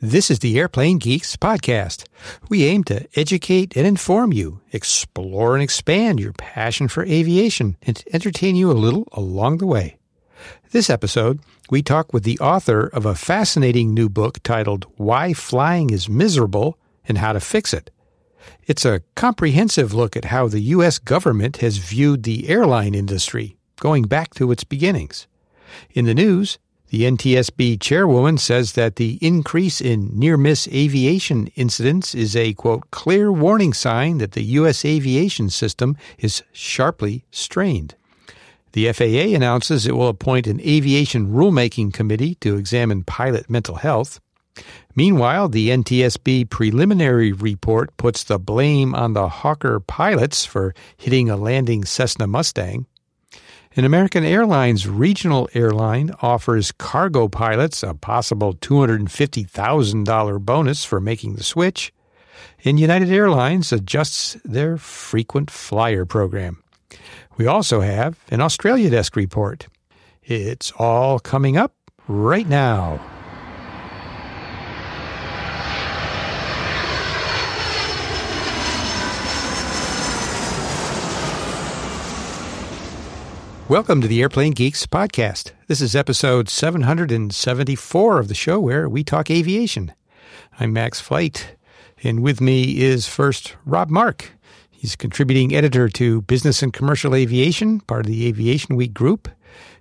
This is the Airplane Geeks podcast. We aim to educate and inform you, explore and expand your passion for aviation, and entertain you a little along the way. This episode, we talk with the author of a fascinating new book titled Why Flying is Miserable and How to Fix It. It's a comprehensive look at how the U.S. government has viewed the airline industry, going back to its beginnings. In the news, the NTSB chairwoman says that the increase in near miss aviation incidents is a, quote, clear warning sign that the U.S. aviation system is sharply strained. The FAA announces it will appoint an aviation rulemaking committee to examine pilot mental health. Meanwhile, the NTSB preliminary report puts the blame on the Hawker pilots for hitting a landing Cessna Mustang. An American Airlines regional airline offers cargo pilots a possible $250,000 bonus for making the switch, and United Airlines adjusts their frequent flyer program. We also have an Australia Desk report. It's all coming up right now. Welcome to the Airplane Geeks podcast. This is episode 774 of the show where we talk aviation. I'm Max Flight, and with me is first Rob Mark. He's contributing editor to Business and Commercial Aviation, part of the Aviation Week group.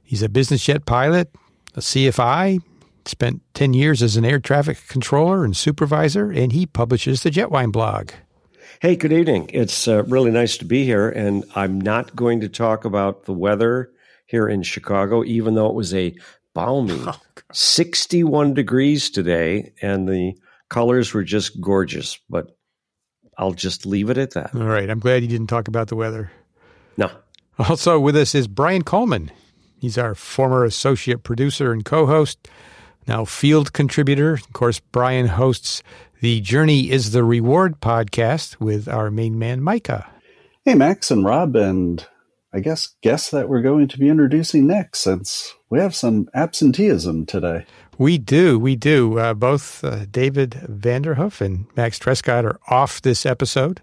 He's a business jet pilot, a CFI, spent 10 years as an air traffic controller and supervisor, and he publishes the Jetwhine blog. Hey, good evening. It's uh, really nice to be here. And I'm not going to talk about the weather here in Chicago, even though it was a balmy oh, 61 degrees today and the colors were just gorgeous. But I'll just leave it at that. All right. I'm glad you didn't talk about the weather. No. Also with us is Brian Coleman. He's our former associate producer and co host, now field contributor. Of course, Brian hosts the Journey is the Reward podcast with our main man, Micah. Hey, Max and Rob, and I guess guests that we're going to be introducing next since we have some absenteeism today. We do. We do. Uh, both uh, David Vanderhoof and Max Trescott are off this episode.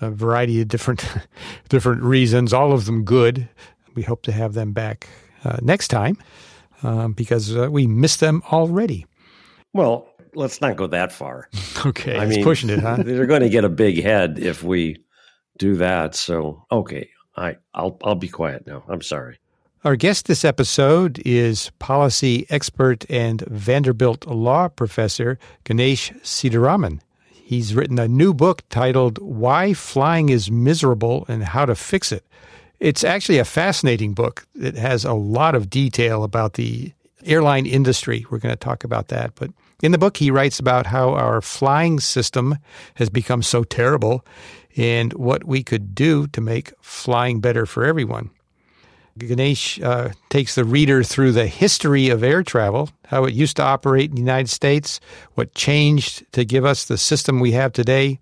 A variety of different, different reasons, all of them good. We hope to have them back uh, next time um, because uh, we missed them already. Well, let's not go that far. Okay, I mean, pushing it, huh? they're going to get a big head if we do that. So, okay, I I'll I'll be quiet now. I'm sorry. Our guest this episode is policy expert and Vanderbilt law professor Ganesh Sitaraman. He's written a new book titled Why Flying is Miserable and How to Fix It. It's actually a fascinating book. It has a lot of detail about the airline industry. We're going to talk about that. But in the book, he writes about how our flying system has become so terrible and what we could do to make flying better for everyone. Ganesh uh, takes the reader through the history of air travel, how it used to operate in the United States, what changed to give us the system we have today,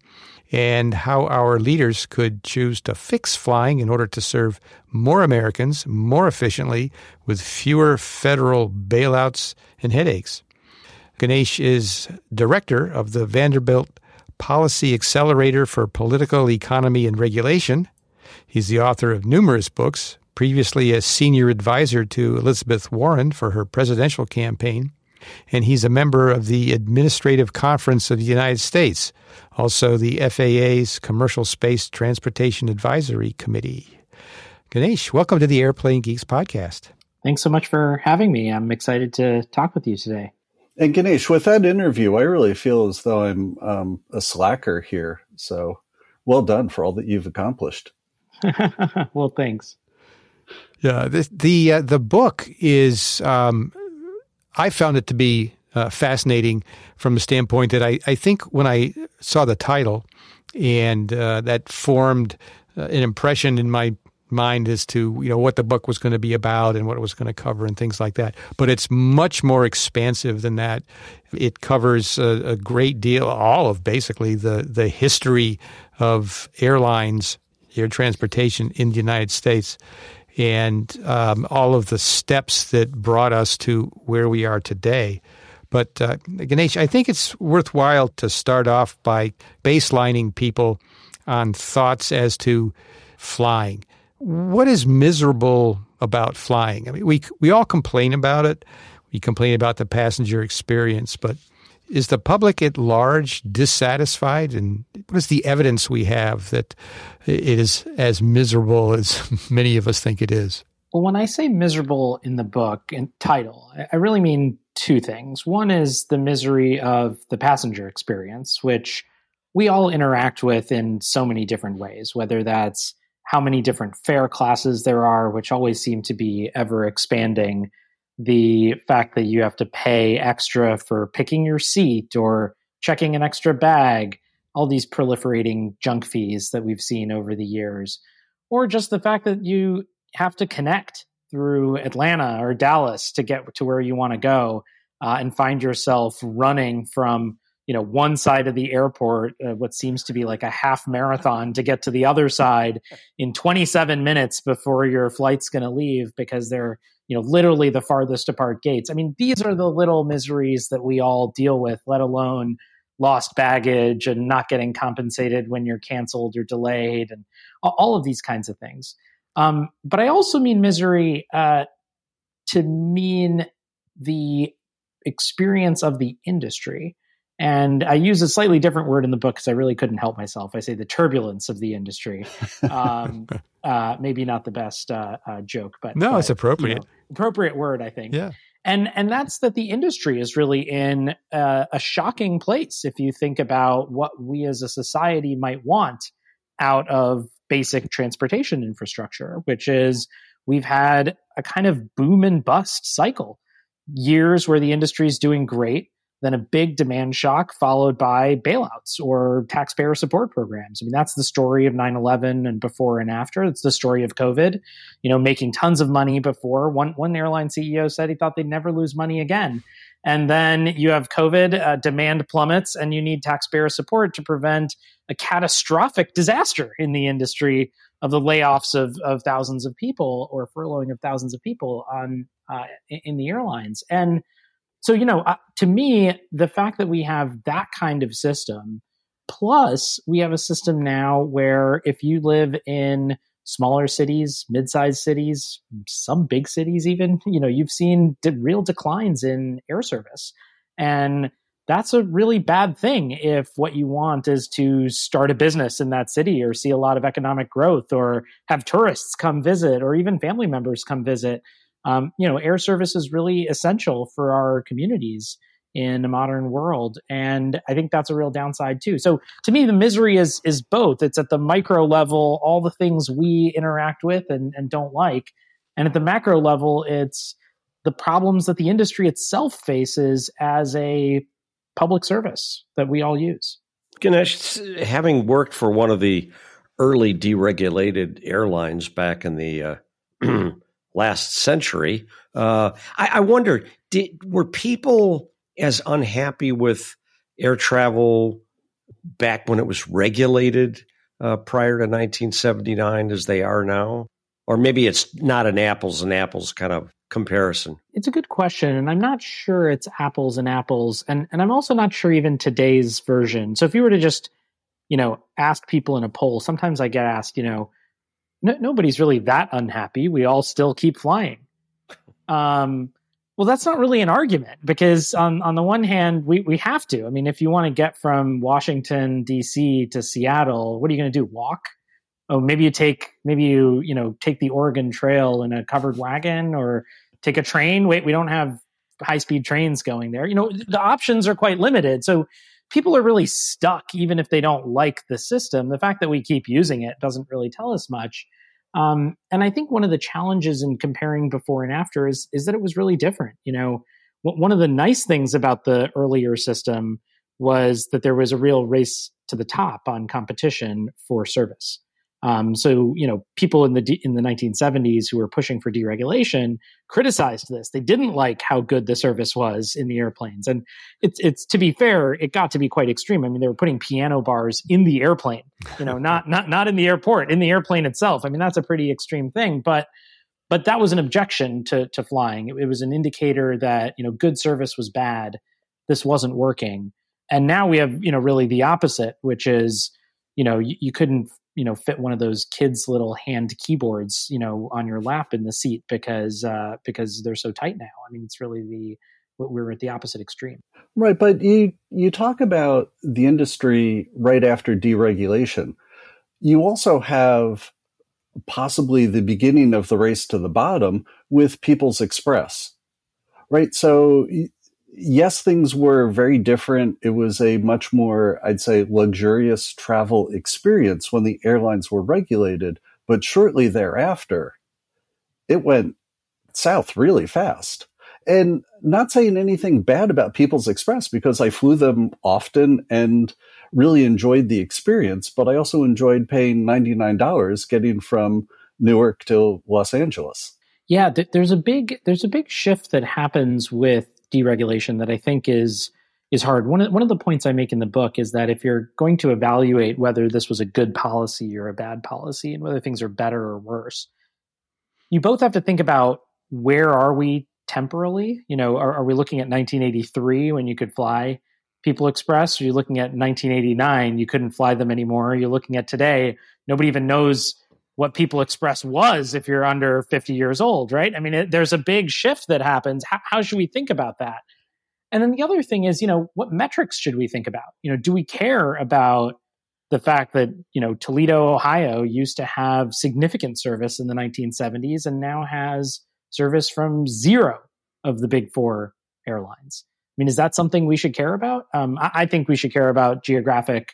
and how our leaders could choose to fix flying in order to serve more Americans more efficiently with fewer federal bailouts and headaches. Ganesh is director of the Vanderbilt Policy Accelerator for Political Economy and Regulation. He's the author of numerous books, previously a senior advisor to Elizabeth Warren for her presidential campaign, and he's a member of the Administrative Conference of the United States, also the FAA's Commercial Space Transportation Advisory Committee. Ganesh, welcome to the Airplane Geeks podcast. Thanks so much for having me. I'm excited to talk with you today. And Ganesh, with that interview, I really feel as though I'm um, a slacker here. So well done for all that you've accomplished. well, thanks. Yeah, the the, uh, the book is. Um, I found it to be uh, fascinating from the standpoint that I, I think when I saw the title and uh, that formed uh, an impression in my mind as to you know what the book was going to be about and what it was going to cover and things like that. But it's much more expansive than that. It covers a, a great deal, all of basically the the history of airlines, air transportation in the United States, and um, all of the steps that brought us to where we are today. But uh, Ganesh, I think it's worthwhile to start off by baselining people on thoughts as to flying. What is miserable about flying? I mean, we we all complain about it. We complain about the passenger experience, but is the public at large dissatisfied? And what is the evidence we have that it is as miserable as many of us think it is? Well, when I say miserable in the book and title, I really mean two things. One is the misery of the passenger experience, which we all interact with in so many different ways, whether that's how many different fare classes there are, which always seem to be ever expanding. The fact that you have to pay extra for picking your seat or checking an extra bag, all these proliferating junk fees that we've seen over the years, or just the fact that you have to connect through Atlanta or Dallas to get to where you want to go uh, and find yourself running from you know one side of the airport uh, what seems to be like a half marathon to get to the other side in 27 minutes before your flight's going to leave because they're you know literally the farthest apart gates. I mean these are the little miseries that we all deal with let alone lost baggage and not getting compensated when you're canceled or delayed and all of these kinds of things. Um, but i also mean misery uh, to mean the experience of the industry and I use a slightly different word in the book because I really couldn't help myself. I say the turbulence of the industry. Um, uh, maybe not the best uh, uh, joke, but no, but, it's appropriate. You know, appropriate word, I think. Yeah. And and that's that the industry is really in a shocking place if you think about what we as a society might want out of basic transportation infrastructure, which is we've had a kind of boom and bust cycle. Years where the industry is doing great, then a big demand shock followed by bailouts or taxpayer support programs. I mean, that's the story of 9-11 and before and after. It's the story of COVID, you know, making tons of money before. One, one airline CEO said he thought they'd never lose money again. And then you have COVID, uh, demand plummets, and you need taxpayer support to prevent a catastrophic disaster in the industry of the layoffs of, of thousands of people or furloughing of thousands of people on uh, in the airlines. And so, you know, uh, to me, the fact that we have that kind of system, plus we have a system now where if you live in smaller cities, mid-sized cities, some big cities even, you know, you've seen real declines in air service. And that's a really bad thing if what you want is to start a business in that city or see a lot of economic growth or have tourists come visit or even family members come visit um, you know, air service is really essential for our communities in a modern world, and I think that's a real downside too. So to me, the misery is is both. It's at the micro level, all the things we interact with and, and don't like, and at the macro level, it's the problems that the industry itself faces as a public service that we all use. Ganesh, having worked for one of the early deregulated airlines back in the uh, last century. Uh, I, I wonder, did, were people as unhappy with air travel back when it was regulated uh, prior to 1979 as they are now? Or maybe it's not an apples and apples kind of comparison. It's a good question, and I'm not sure it's apples and apples, and and I'm also not sure even today's version. So if you were to just, you know, ask people in a poll, sometimes I get asked, you know, no, nobody's really that unhappy. We all still keep flying. Um, well, that's not really an argument because on on the one hand, we we have to. I mean, if you want to get from Washington D.C. to Seattle, what are you going to do? Walk? Oh, maybe you take maybe you you know take the Oregon Trail in a covered wagon or take a train. Wait, we don't have high speed trains going there. You know, the options are quite limited. So people are really stuck even if they don't like the system. The fact that we keep using it doesn't really tell us much. Um, and I think one of the challenges in comparing before and after is is that it was really different. You know, one of the nice things about the earlier system was that there was a real race to the top on competition for service. Um, so you know, people in the in the 1970s who were pushing for deregulation criticized this. They didn't like how good the service was in the airplanes, and it's it's to be fair, it got to be quite extreme. I mean, they were putting piano bars in the airplane, you know, not not not in the airport, in the airplane itself. I mean, that's a pretty extreme thing, but but that was an objection to to flying. It, it was an indicator that you know good service was bad, this wasn't working. And now we have, you know, really the opposite, which is, you know, you, you couldn't, you know, fit one of those kids' little hand keyboards, you know, on your lap in the seat because uh, because they're so tight now. I mean, it's really the what we're at the opposite extreme. Right, but you you talk about the industry right after deregulation. You also have possibly the beginning of the race to the bottom with People's Express. Right? So yes, things were very different. It was a much more, I'd say, luxurious travel experience when the airlines were regulated. But shortly thereafter, it went south really fast. And not saying anything bad about People's Express because I flew them often and really enjoyed the experience, but I also enjoyed paying $99 getting from Newark to Los Angeles. Yeah, there's a big there's a big shift that happens with deregulation that I think is is hard. One of, one of the points I make in the book is that if you're going to evaluate whether this was a good policy or a bad policy and whether things are better or worse, you both have to think about where are we temporally? You know, are, are we looking at 1983 when you could fly People Express? Are you looking at 1989? You couldn't fly them anymore. You're looking at today. Nobody even knows what People Express was if you're under 50 years old, right? I mean, it, there's a big shift that happens. How, how should we think about that? And then the other thing is, you know, what metrics should we think about? You know, do we care about the fact that, you know, Toledo, Ohio used to have significant service in the 1970s and now has service from zero of the big four airlines? I mean, is that something we should care about? Um, I, I think we should care about geographic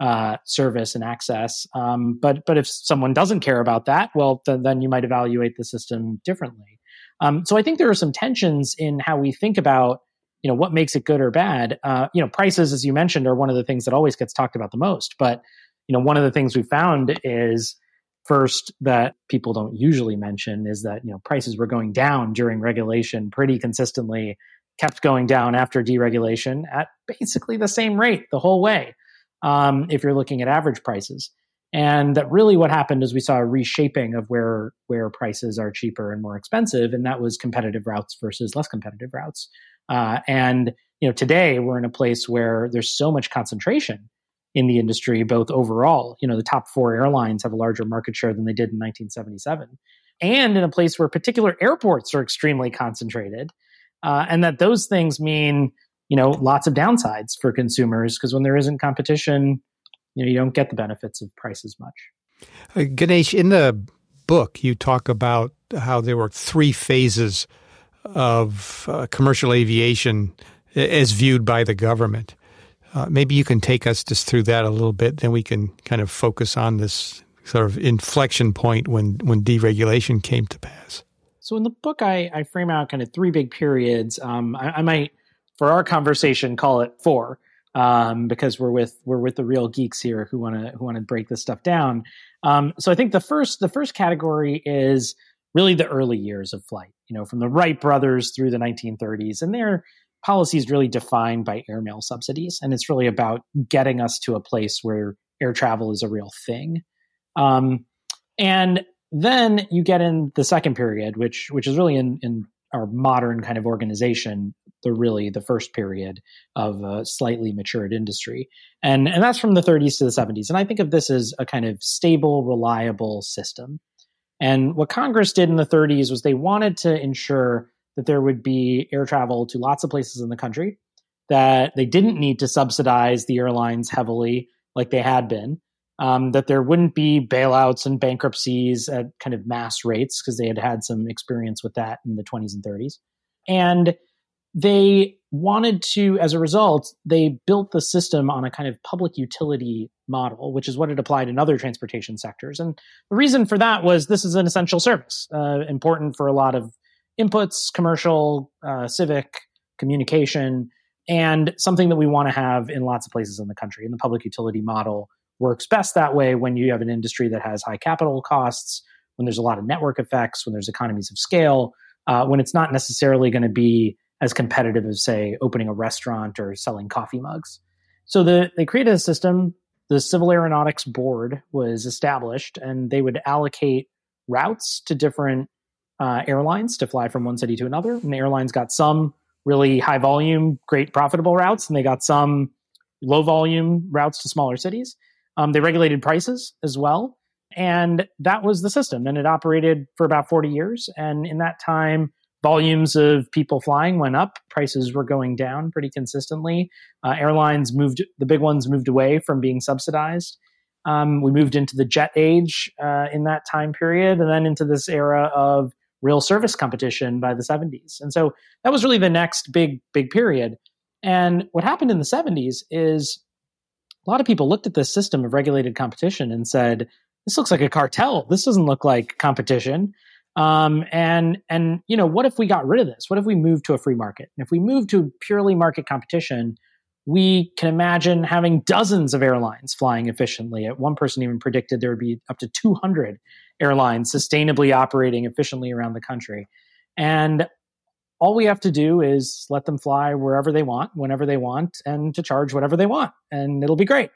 uh, service and access. Um, but but if someone doesn't care about that, well, then, then you might evaluate the system differently. Um, so I think there are some tensions in how we think about you know what makes it good or bad. Uh, you know, prices, as you mentioned, are one of the things that always gets talked about the most. But you know, one of the things we found is first that people don't usually mention is that you know prices were going down during regulation pretty consistently kept going down after deregulation at basically the same rate the whole way um, if you're looking at average prices. And that really what happened is we saw a reshaping of where where prices are cheaper and more expensive, and that was competitive routes versus less competitive routes. Uh, and you know today we're in a place where there's so much concentration in the industry, both overall. You know the top four airlines have a larger market share than they did in 1977, and in a place where particular airports are extremely concentrated, uh, and that those things mean you know lots of downsides for consumers because when there isn't competition you know you don't get the benefits of price as much. Uh, ganesh in the book you talk about how there were three phases of uh, commercial aviation as viewed by the government. Uh, maybe you can take us just through that a little bit then we can kind of focus on this sort of inflection point when when deregulation came to pass. So in the book i, I frame out kind of three big periods. Um, I, I might for our conversation, call it four, um, because we're with we're with the real geeks here who want to who want to break this stuff down. Um, so I think the first the first category is really the early years of flight. You know, from the Wright brothers through the 1930s, and their policy is really defined by airmail subsidies, and it's really about getting us to a place where air travel is a real thing. Um, and then you get in the second period, which which is really in, in our modern kind of organization the really the first period of a slightly matured industry. And and that's from the 30s to the 70s and i think of this as a kind of stable reliable system. And what congress did in the 30s was they wanted to ensure that there would be air travel to lots of places in the country that they didn't need to subsidize the airlines heavily like they had been um, that there wouldn't be bailouts and bankruptcies at kind of mass rates because they had had some experience with that in the 20s and 30s. And they wanted to, as a result, they built the system on a kind of public utility model, which is what it applied in other transportation sectors. And the reason for that was this is an essential service, uh, important for a lot of inputs, commercial, uh, civic, communication, and something that we want to have in lots of places in the country. And the public utility model works best that way when you have an industry that has high capital costs, when there's a lot of network effects, when there's economies of scale, uh, when it's not necessarily going to be as competitive as, say, opening a restaurant or selling coffee mugs. So the, they created a system. The Civil Aeronautics Board was established, and they would allocate routes to different uh, airlines to fly from one city to another. And the airlines got some really high volume, great profitable routes, and they got some low volume routes to smaller cities. Um, they regulated prices as well. And that was the system. And it operated for about 40 years. And in that time, volumes of people flying went up, prices were going down pretty consistently. Uh, airlines moved, the big ones moved away from being subsidized. Um, we moved into the jet age uh, in that time period, and then into this era of real service competition by the 70s. And so that was really the next big, big period. And what happened in the 70s is a lot of people looked at this system of regulated competition and said, this looks like a cartel. This doesn't look like competition. Um, and and you know, what if we got rid of this? What if we moved to a free market? And if we move to purely market competition, we can imagine having dozens of airlines flying efficiently. One person even predicted there would be up to 200 airlines sustainably operating efficiently around the country. And all we have to do is let them fly wherever they want, whenever they want, and to charge whatever they want, and it'll be great.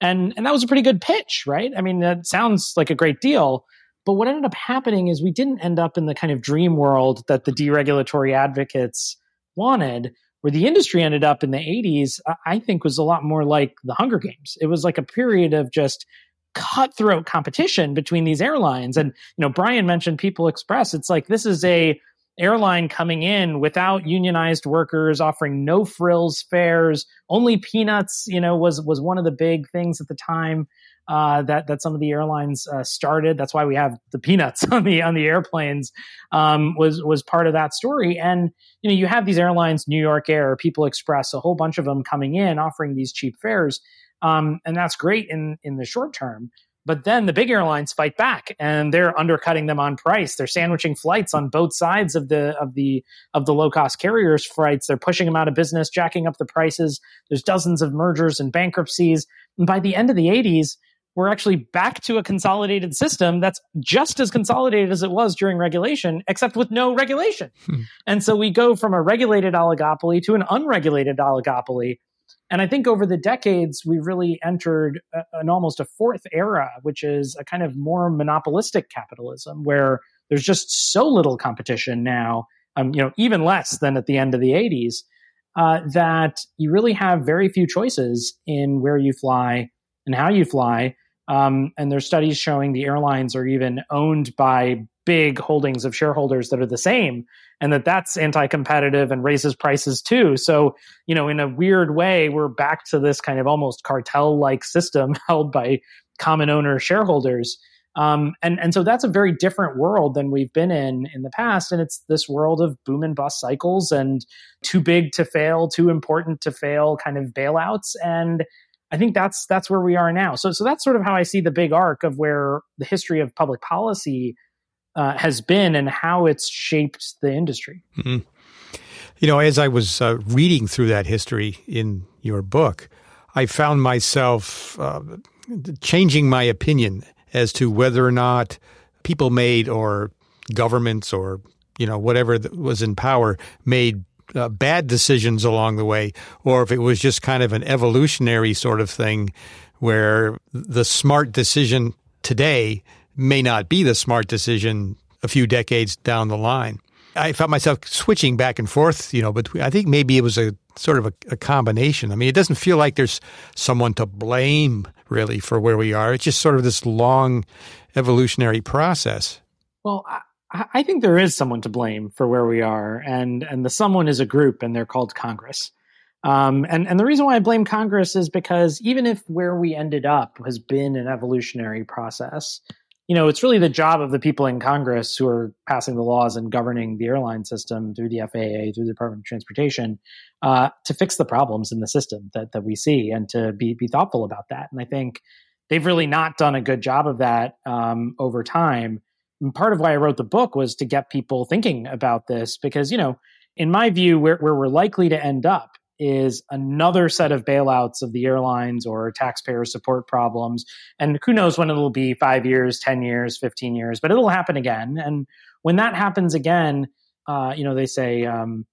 And and that was a pretty good pitch, right? I mean, that sounds like a great deal. But what ended up happening is we didn't end up in the kind of dream world that the deregulatory advocates wanted, where the industry ended up in the 80s, I think was a lot more like the Hunger Games. It was like a period of just cutthroat competition between these airlines. And, you know, Brian mentioned People Express. It's like this is a airline coming in without unionized workers, offering no frills fares, only peanuts. You know, was was one of the big things at the time. Uh, that that some of the airlines uh, started. That's why we have the peanuts on the on the airplanes. Um, was was part of that story. And you know, you have these airlines, New York Air, People Express, a whole bunch of them coming in offering these cheap fares, um, and that's great in in the short term. But then the big airlines fight back and they're undercutting them on price. They're sandwiching flights on both sides of the of the of the low cost carriers flights. They're pushing them out of business, jacking up the prices. There's dozens of mergers and bankruptcies. And by the end of the 80s, we're actually back to a consolidated system that's just as consolidated as it was during regulation, except with no regulation. Hmm. And so we go from a regulated oligopoly to an unregulated oligopoly and I think over the decades, we've really entered a, an almost a fourth era, which is a kind of more monopolistic capitalism where there's just so little competition now, um, you know, even less than at the end of the 80s, uh, that you really have very few choices in where you fly and how you fly. Um, and there's studies showing the airlines are even owned by big holdings of shareholders that are the same and that that's anti-competitive and raises prices too. So you know in a weird way we're back to this kind of almost cartel-like system held by common owner shareholders. Um, and and so that's a very different world than we've been in in the past. And it's this world of boom and bust cycles and too big to fail too important to fail kind of bailouts. And I think that's that's where we are now. So so that's sort of how I see the big arc of where the history of public policy uh, has been and how it's shaped the industry. Mm-hmm. You know, as I was uh, reading through that history in your book, I found myself uh, changing my opinion as to whether or not people made or governments or you know whatever was in power made uh, bad decisions along the way, or if it was just kind of an evolutionary sort of thing where the smart decision today may not be the smart decision a few decades down the line. I found myself switching back and forth, you know, but I think maybe it was a sort of a, a, combination. I mean, it doesn't feel like there's someone to blame really for where we are. It's just sort of this long evolutionary process. Well, I, think there is someone to blame for where we are, and and the someone is a group, and they're called Congress. Um, and and the reason why I blame Congress is because even if where we ended up has been an evolutionary process, you know, it's really the job of the people in Congress who are passing the laws and governing the airline system through the FAA, through the Department of Transportation, uh, to fix the problems in the system that, that we see and to be, be thoughtful about that. And I think they've really not done a good job of that um, over time. Part of why I wrote the book was to get people thinking about this because, you know, in my view, where, where we're likely to end up is another set of bailouts of the airlines or taxpayer support problems. And who knows when it'll be five years, 10 years, 15 years, but it'll happen again. And when that happens again, uh, you know, they say, um,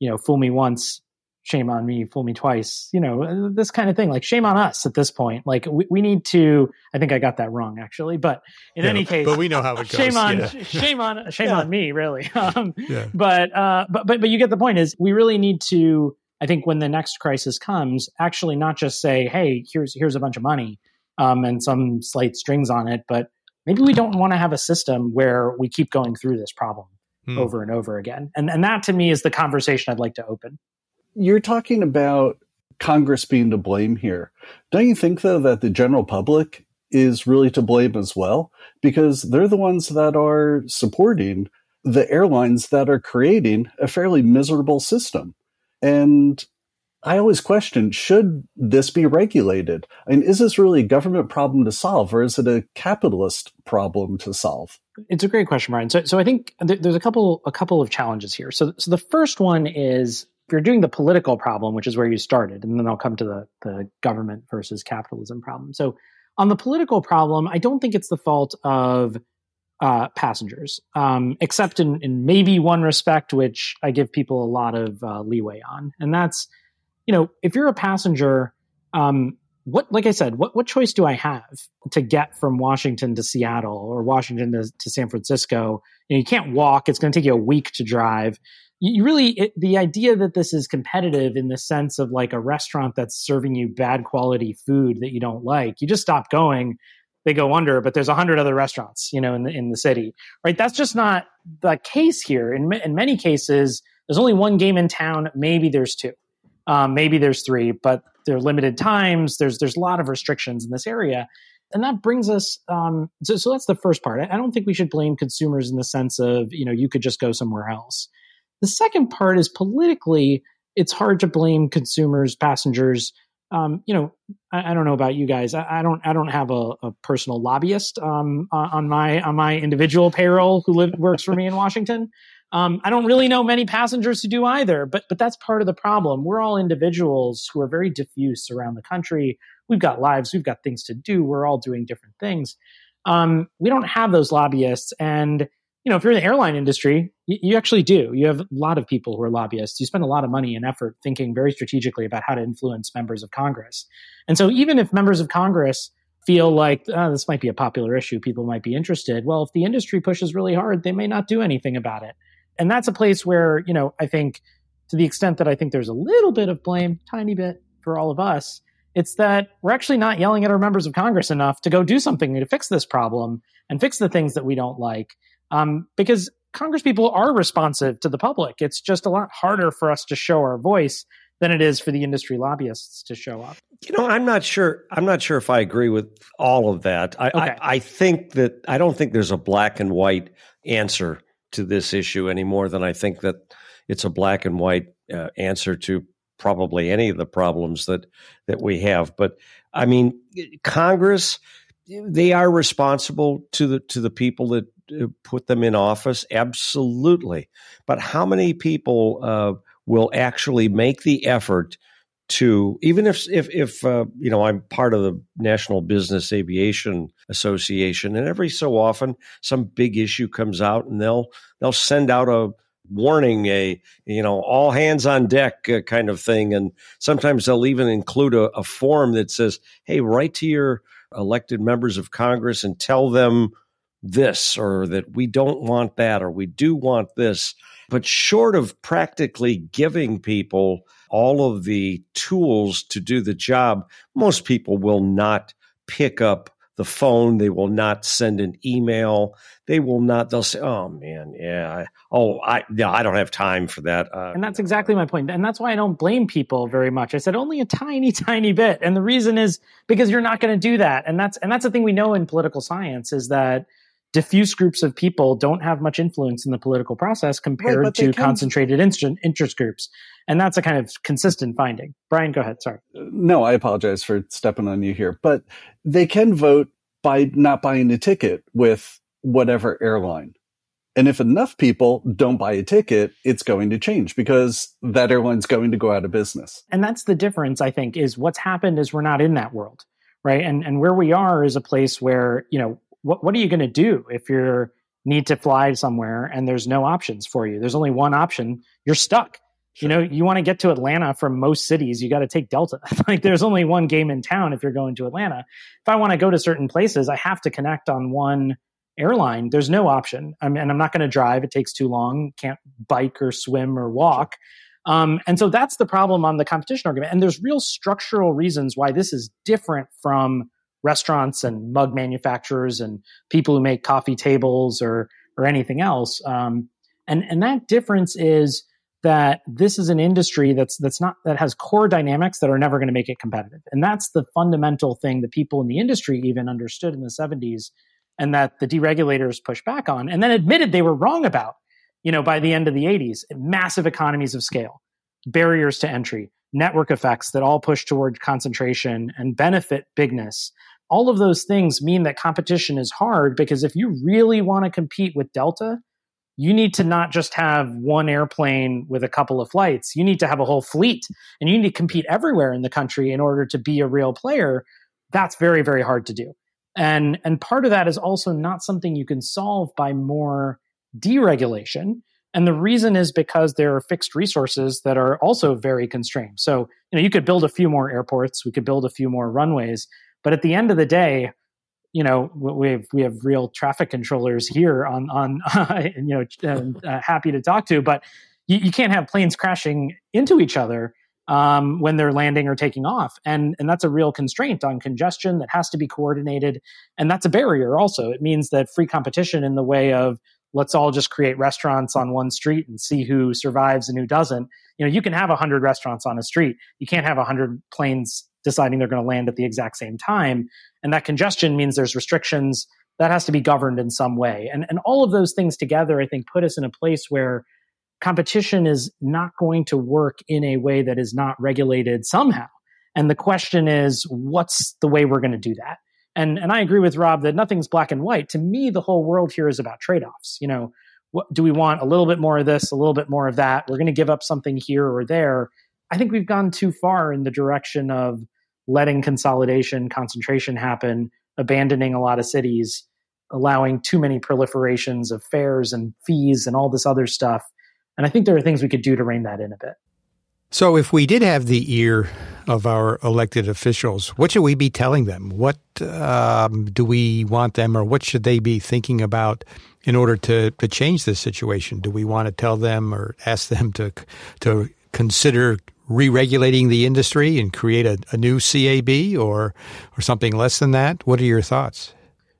you know, fool me once, shame on me, fool me twice, you know, this kind of thing. Like shame on us at this point. Like we, we need to. I think I got that wrong actually, but in Yeah, any case, but we know how it goes. shame on yeah. shame on shame Yeah. on me really um, but uh but, but but you get the point is we really need to i think when the next crisis comes actually not just say hey here's here's a bunch of money um and some slight strings on it but maybe we don't want to have a system where we keep going through this problem Hmm. over and over again and and that to me is the conversation i'd like to open You're talking about Congress being to blame here. Don't you think, though, that the general public is really to blame as well? Because they're the ones that are supporting the airlines that are creating a fairly miserable system. And I always question should this be regulated? I mean, is this really a government problem to solve, or is it a capitalist problem to solve? it's a great question, Brian. So, so I think th- there's a couple a couple of challenges here. So, so the first one is if you're doing the political problem, which is where you started, and then I'll come to the the government versus capitalism problem. So, on the political problem, I don't think it's the fault of uh, passengers, um, except in, in maybe one respect, which I give people a lot of uh, leeway on, and that's you know if you're a passenger. Um, what like i said what what choice do i have to get from washington to seattle or washington to, to san francisco you, know, you can't walk it's going to take you a week to drive you, really it, the idea that this is competitive in the sense of like a restaurant that's serving you bad quality food that you don't like you just stop going they go under but there's a hundred other restaurants you know in the in the city right that's just not the case here in, in many cases there's only one game in town maybe there's two um, maybe there's three but there are limited times. There's there's a lot of restrictions in this area, and that brings us. Um, so, so that's the first part. I don't think we should blame consumers in the sense of you know you could just go somewhere else. The second part is politically, it's hard to blame consumers, passengers. Um, you know, I, I don't know about you guys. I, I don't. I don't have a, a personal lobbyist um, on my on my individual payroll who live, works for me in Washington. Um, I don't really know many passengers who do either, but but that's part of the problem. We're all individuals who are very diffuse around the country. We've got lives, we've got things to do. We're all doing different things. Um, we don't have those lobbyists, and you know, if you're in the airline industry, you, you actually do. You have a lot of people who are lobbyists. You spend a lot of money and effort thinking very strategically about how to influence members of Congress. And so, even if members of Congress feel like oh, this might be a popular issue, people might be interested. Well, if the industry pushes really hard, they may not do anything about it and that's a place where you know i think to the extent that i think there's a little bit of blame tiny bit for all of us it's that we're actually not yelling at our members of congress enough to go do something to fix this problem and fix the things that we don't like um, because congress people are responsive to the public it's just a lot harder for us to show our voice than it is for the industry lobbyists to show up You know, I'm not sure. I'm not sure if I agree with all of that. I, Okay. I, I think that I don't think there's a black and white answer to this issue any more than I think that it's a black and white uh, answer to probably any of the problems that that we have. But I mean, Congress, they are responsible to the to the people that put them in office. Absolutely, but how many people uh, will actually make the effort? to even if if if uh, you know I'm part of the National Business Aviation Association, and every so often some big issue comes out, and they'll they'll send out a warning, a you know all hands on deck uh, kind of thing, and sometimes they'll even include a, a form that says, "Hey, write to your elected members of Congress and tell them." This or that we don't want that or we do want this. But short of practically giving people all of the tools to do the job, most people will not pick up the phone. They will not send an email. They will not. They'll say, "Oh man, yeah, oh, I, yeah, I don't have time for that." Uh, And that's exactly my point. And that's why I don't blame people very much. I said only a tiny, tiny bit. And the reason is because you're not going to do that. And that's and that's the thing we know in political science is that diffuse groups of people don't have much influence in the political process compared but they to can- concentrated interest, interest groups. And that's a kind of consistent finding. Brian, go ahead. Sorry. Uh, no, I apologize for stepping on you here, but they can vote by not buying a ticket with whatever airline. And if enough people don't buy a ticket, it's going to change because that airline's going to go out of business. and that's the difference i think is what's happened is we're not in that world right and and where we are is a place where you know what what are you going to do if you need to fly somewhere and there's no options for you there's only one option you're stuck You know, you want to get to Atlanta from most cities, you got to take Delta. like there's only one game in town if you're going to Atlanta. If I want to go to certain places, I have to connect on one airline. There's no option. I mean, and I'm not going to drive. It takes too long. Can't bike or swim or walk. Um, and so that's the problem on the competition argument. And there's real structural reasons why this is different from restaurants and mug manufacturers and people who make coffee tables or or anything else. Um, and and that difference is that this is an industry that's that's not that has core dynamics that are never going to make it competitive. And that's the fundamental thing that people in the industry even understood in the 70s and that the deregulators pushed back on and then admitted they were wrong about. You know, by the end of the 80s, massive economies of scale, barriers to entry, network effects that all push toward concentration and benefit bigness all of those things mean that competition is hard because if you really want to compete with Delta, you need to not just have one airplane with a couple of flights. You need to have a whole fleet and you need to compete everywhere in the country in order to be a real player. That's very, very hard to do. And, and part of that is also not something you can solve by more deregulation. And the reason is because there are fixed resources that are also very constrained. So, you know, you could build a few more airports, we could build a few more runways, but at the end of the day, you know we have we have real traffic controllers here on on you know uh, happy to talk to, but you, you, can't have planes crashing into each other um, when they're landing or taking off, and and that's a real constraint on congestion that has to be coordinated, and that's a barrier. Also, it means that free competition in the way of let's all just create restaurants on one street and see who survives and who doesn't. You know, you can have a hundred restaurants on a street. You can't have a hundred planes deciding they're going to land at the exact same time. And that congestion means there's restrictions that has to be governed in some way. And, and all of those things together, I think, put us in a place where competition is not going to work in a way that is not regulated somehow. And the question is, what's the way we're going to do that? And, and I agree with Rob that nothing's black and white. To me, the whole world here is about trade offs. You know, what, do we want a little bit more of this, a little bit more of that? We're going to give up something here or there. I think we've gone too far in the direction of letting consolidation, concentration happen, abandoning a lot of cities, allowing too many proliferations of fares and fees and all this other stuff. And I think there are things we could do to rein that in a bit. So, if we did have the ear of our elected officials, what should we be telling them? What um, do we want them, or what should they be thinking about in order to, to change this situation? Do we want to tell them or ask them to to consider re-regulating the industry and create a, a new CAB or or something less than that? What are your thoughts?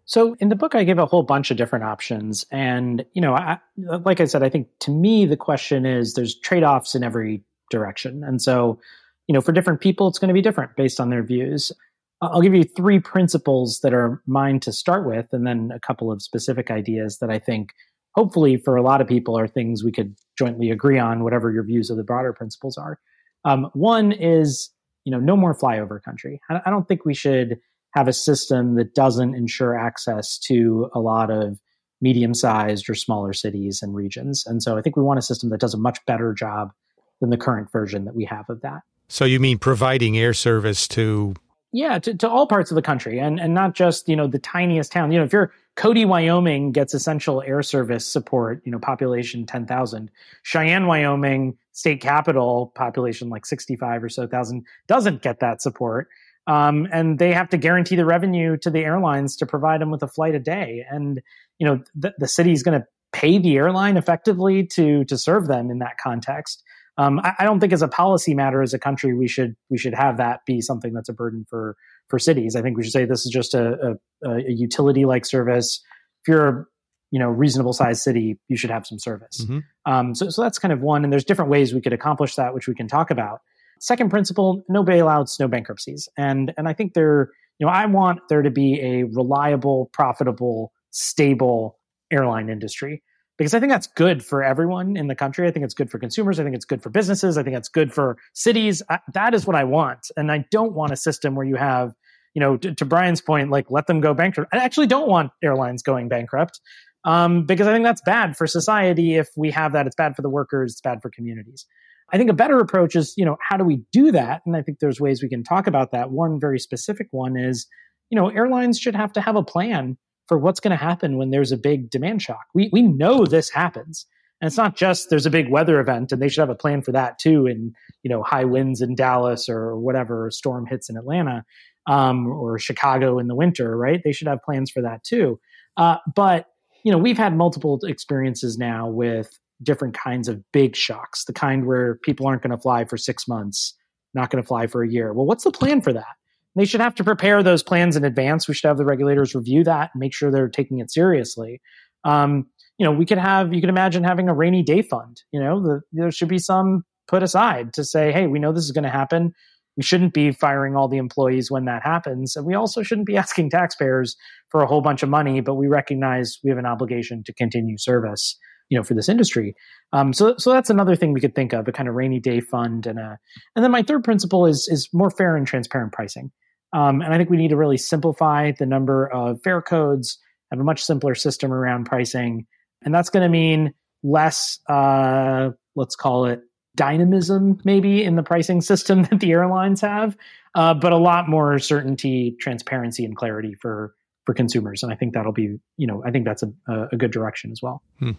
So in the book, I give a whole bunch of different options, and you know, I, like I said, I think to me the question is there's trade-offs in every direction, and so you know, for different people, it's going to be different based on their views. I'll give you three principles that are mine to start with, and then a couple of specific ideas that I think, hopefully, for a lot of people, are things we could jointly agree on, whatever your views of the broader principles are. Um, one is, you know, no more flyover country. I, don't think we should have a system that doesn't ensure access to a lot of medium sized or smaller cities and regions. And so I think we want a system that does a much better job than the current version that we have of that. So you mean providing air service to yeah, to, to all parts of the country and, and not just, you know, the tiniest town. You know, if you're Cody, Wyoming gets essential air service support, you know, population 10,000. Cheyenne, Wyoming, state capital, population like 65 or so thousand, doesn't get that support. Um, and they have to guarantee the revenue to the airlines to provide them with a flight a day. And, you know, the, the city is going to pay the airline effectively to, to serve them in that context. Um, I, I, don't think as a policy matter as a country we should we should have that be something that's a burden for for cities. I think we should say this is just a, a, a utility like service. If you're a you know reasonable sized city, you should have some service. Mm-hmm. Um, so so that's kind of one, and there's different ways we could accomplish that, which we can talk about. Second principle: no bailouts, no bankruptcies, and and I think there you know I want there to be a reliable, profitable, stable airline industry because I think that's good for everyone in the country. I think it's good for consumers. I think it's good for businesses. I think it's good for cities. I, that is what I want. And I don't want a system where you have, you know, to, to Brian's point, like let them go bankrupt. I actually don't want airlines going bankrupt um, because I think that's bad for society. If we have that, it's bad for the workers. It's bad for communities. I think a better approach is, you know, how do we do that? And I think there's ways we can talk about that. One very specific one is, you know, airlines should have to have a plan for what's going to happen when there's a big demand shock. We we know this happens. And it's not just there's a big weather event and they should have a plan for that too. In, you know, high winds in Dallas or whatever storm hits in Atlanta um, or Chicago in the winter, right? They should have plans for that too. Uh, but, you know, we've had multiple experiences now with different kinds of big shocks, the kind where people aren't going to fly for six months, not going to fly for a year. Well, what's the plan for that? They should have to prepare those plans in advance. We should have the regulators review that and make sure they're taking it seriously. Um, you know, we could have, you could imagine having a rainy day fund. You know, the, there should be some put aside to say, hey, we know this is going to happen. We shouldn't be firing all the employees when that happens. And we also shouldn't be asking taxpayers for a whole bunch of money, but we recognize we have an obligation to continue service you know for this industry. Um, so so that's another thing we could think of a kind of rainy day fund and a and then my third principle is is more fair and transparent pricing. Um, and i think we need to really simplify the number of fare codes have a much simpler system around pricing and that's going to mean less uh, let's call it dynamism maybe in the pricing system that the airlines have uh, but a lot more certainty transparency and clarity for for consumers. And i think that'll be you know i think that's a, a good direction as well. Hmm.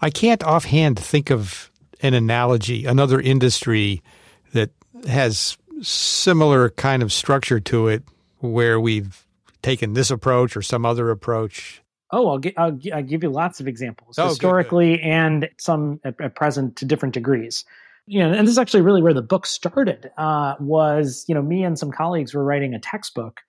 I can't offhand think of an analogy, another industry that has similar kind of structure to it where we've taken this approach or some other approach. Oh, I'll, gi- I'll, gi- I'll give you lots of examples oh, historically good, good. and some at, at, present to different degrees. You know, and this is actually really where the book started. Uh, was you know me and some colleagues were writing a textbook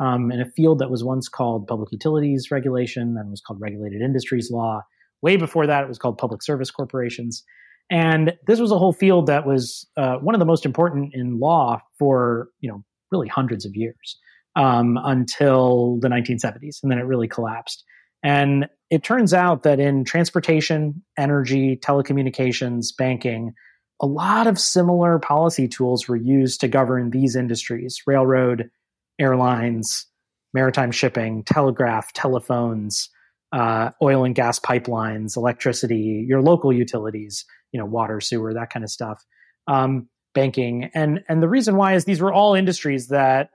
um, in a field that was once called public utilities regulation, then was called regulated industries law, Way before that, it was called public service corporations. And this was a whole field that was uh, one of the most important in law for, you know, really hundreds of years um, until the 1970s. And then it really collapsed. And it turns out that in transportation, energy, telecommunications, banking, a lot of similar policy tools were used to govern these industries railroad, airlines, maritime shipping, telegraph, telephones, uh, oil and gas pipelines, electricity, your local utilities, you know, water, sewer, that kind of stuff, um, banking, and and the reason why is these were all industries that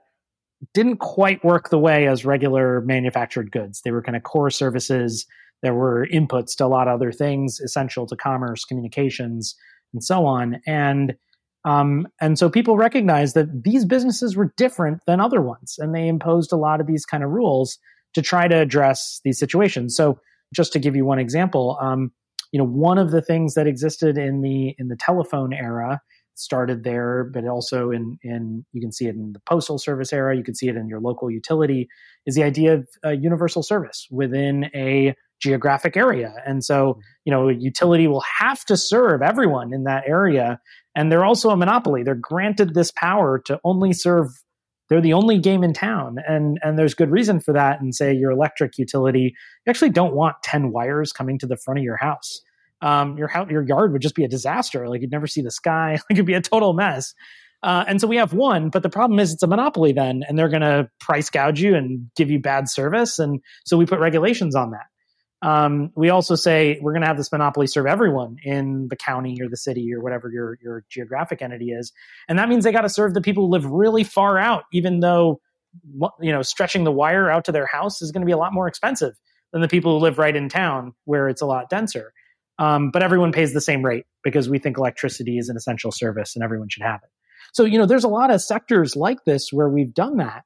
didn't quite work the way as regular manufactured goods. They were kind of core services. There were inputs to a lot of other things essential to commerce, communications, and so on. And um, and so people recognized that these businesses were different than other ones, and they imposed a lot of these kind of rules to try to address these situations. So just to give you one example, um, you know, one of the things that existed in the in the telephone era started there, but also in in you can see it in the postal service era. You can see it in your local utility. Is the idea of universal service within a geographic area, and so you know, a utility will have to serve everyone in that area, and they're also a monopoly. They're granted this power to only serve they're the only game in town. And and there's good reason for that and say your electric utility you actually don't want 10 wires coming to the front of your house. Um, your house, your yard would just be a disaster. Like you'd never see the sky. Like it'd be a total mess. Uh, and so we have one but the problem is it's a monopoly then and they're going to price gouge you and give you bad service. And so we put regulations on that um, we also say we're going to have this monopoly serve everyone in the county or the city or whatever your your geographic entity is, and that means they got to serve the people who live really far out, even though you know stretching the wire out to their house is going to be a lot more expensive than the people who live right in town where it's a lot denser. Um, but everyone pays the same rate because we think electricity is an essential service and everyone should have it. So you know, there's a lot of sectors like this where we've done that,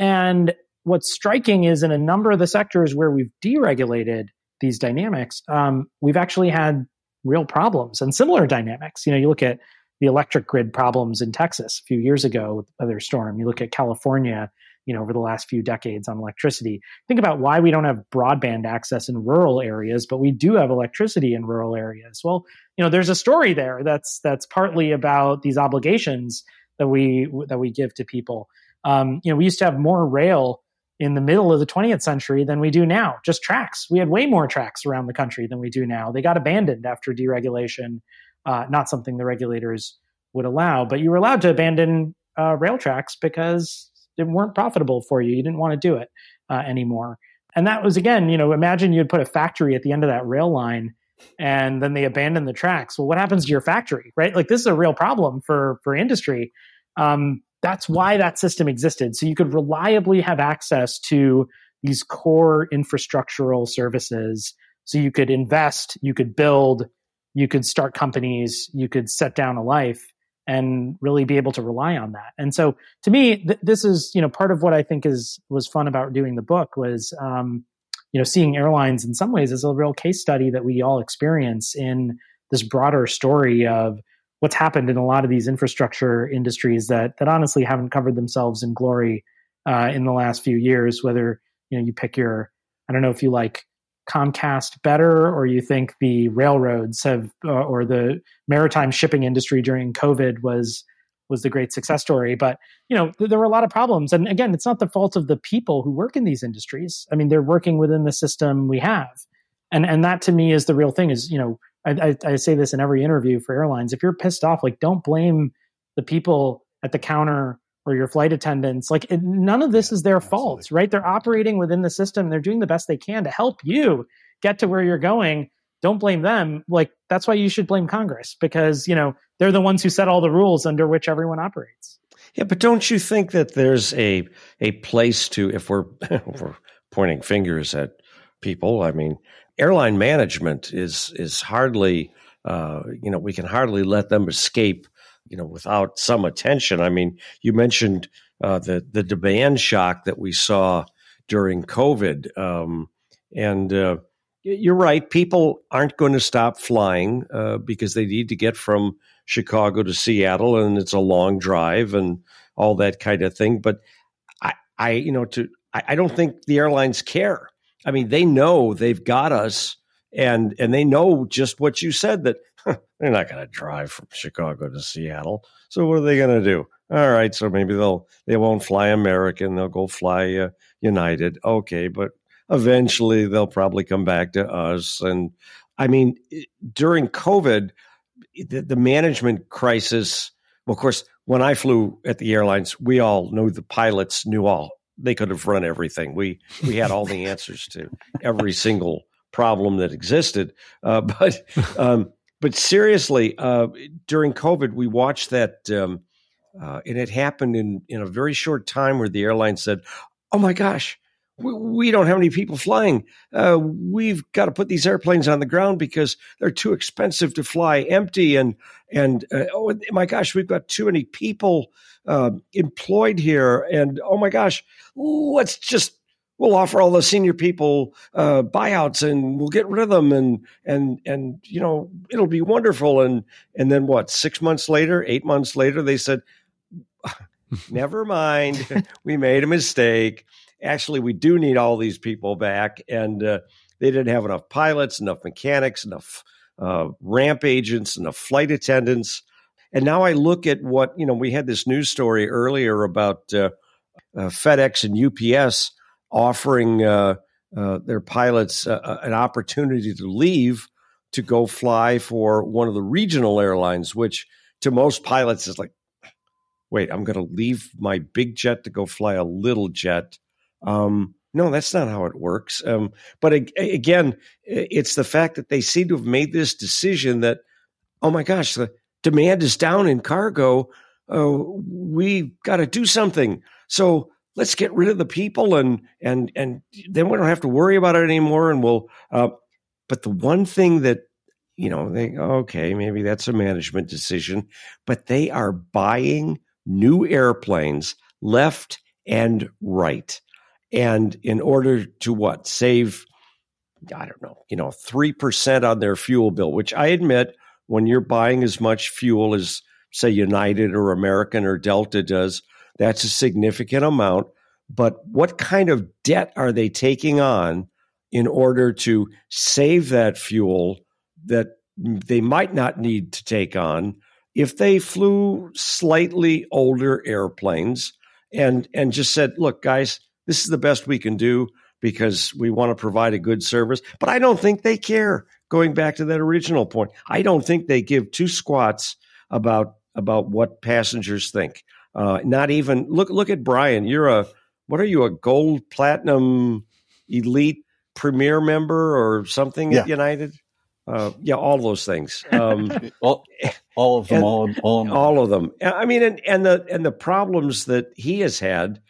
and what's striking is in a number of the sectors where we've deregulated these dynamics, um, we've actually had real problems and similar dynamics. You know, you look at the electric grid problems in Texas a few years ago with the weather storm. You look at California, you know, over the last few decades on electricity. Think about why we don't have broadband access in rural areas, but we do have electricity in rural areas. Well, you know, there's a story there that's that's partly about these obligations that we that we give to people. Um, you know, we used to have more rail in the middle of the 20th century than we do now. Just tracks. We had way more tracks around the country than we do now. They got abandoned after deregulation, uh, not something the regulators would allow. But you were allowed to abandon uh, rail tracks because they weren't profitable for you. You didn't want to do it uh, anymore. And that was, again, you know, imagine you'd put a factory at the end of that rail line and then they abandon the tracks. Well, what happens to your factory, right? Like this is a real problem for for industry. Um, that's why that system existed. So you could reliably have access to these core infrastructural services So you could invest, you could build, you could start companies, you could set down a life and really be able to rely on that. And so to me, th- this is, you know, part of what I think is, was fun about doing the book was, um, you know, seeing airlines in some ways as a real case study that we all experience in this broader story of what's happened in a lot of these infrastructure industries that, that honestly haven't covered themselves in glory uh, in the last few years, whether, you know, you pick your, I don't know if you like Comcast better, or you think the railroads have, uh, or the maritime shipping industry during COVID was was the great success story. But you know, th- there were a lot of problems, and again, it's not the fault of the people who work in these industries. I mean, they're working within the system we have, and and that to me is the real thing. Is you know, I, I, I say this in every interview for airlines. If you're pissed off, like don't blame the people at the counter or your flight attendants. Like it, none of this yeah, is their fault, right? They're operating within the system. They're doing the best they can to help you get to where you're going. Don't blame them. Like that's why you should blame Congress because, you know, they're the ones who set all the rules under which everyone operates. Yeah, but don't you think that there's a a place to if we're if we're pointing fingers at people, I mean, airline management is is hardly uh, you know, we can hardly let them escape you know, without some attention. I mean, you mentioned uh, the the demand shock that we saw during COVID, um, and uh, you're right. People aren't going to stop flying uh, because they need to get from Chicago to Seattle, and it's a long drive and all that kind of thing. But I, I you know, to I, I don't think the airlines care. I mean, they know they've got us and and they know just what you said that huh, they're not going to drive from Chicago to Seattle. So what are they going to do? All right, so maybe they'll they won't fly American. They'll go fly uh, United. Okay, but eventually they'll probably come back to us. And I mean, during COVID, the, the management crisis. Well, of course, when I flew at the airlines, we all knew the pilots knew all. They could have run everything. We we had all the answers to every single problem that existed. Uh, but um, but seriously, uh, during COVID, we watched that, um, uh, and it happened in in a very short time where the airline said, "Oh my gosh." We, we don't have any people flying. Uh, we've got to put these airplanes on the ground because they're too expensive to fly empty. And and uh, oh my gosh, we've got too many people uh, employed here. And oh my gosh, let's just we'll offer all the senior people uh, buyouts and we'll get rid of them. And and and you know it'll be wonderful. And and then what six months later eight months later they said never mind. We made a mistake. Actually we do need all these people back. And uh, they didn't have enough pilots enough mechanics enough uh, ramp agents enough flight attendants and now i look at what you know we had this news story earlier about uh, uh, fedex and ups offering uh, uh, their pilots uh, uh, an opportunity to leave to go fly for one of the regional airlines, which to most pilots is like, wait, I'm going to leave my big jet to go fly a little jet. Um, no, that's not how it works. Um, but again, it's the fact that they seem to have made this decision that, oh my gosh, the demand is down in cargo. Uh, we got to do something. So let's get rid of the people and and and then we don't have to worry about it anymore and we'll uh, but the one thing that you know they okay maybe that's a management decision but they are buying new airplanes left and right and in order to what save i don't know you know 3% on their fuel bill which i admit when you're buying as much fuel as say united or american or delta does that's a significant amount. But what kind of debt are they taking on in order to save that fuel that they might not need to take on if they flew slightly older airplanes and and just said, "Look, guys, this is the best we can do because we want to provide a good service." But I don't think they care. Going back to that original point, I don't think they give two squats about about what passengers think. Uh, not even look look at Brian. You're a what are you a gold platinum elite premier member or something yeah. at United? Uh, yeah, all those things. Um, all, all, of them. And, all, all, all of them. I mean, and, and the and the problems that he has had,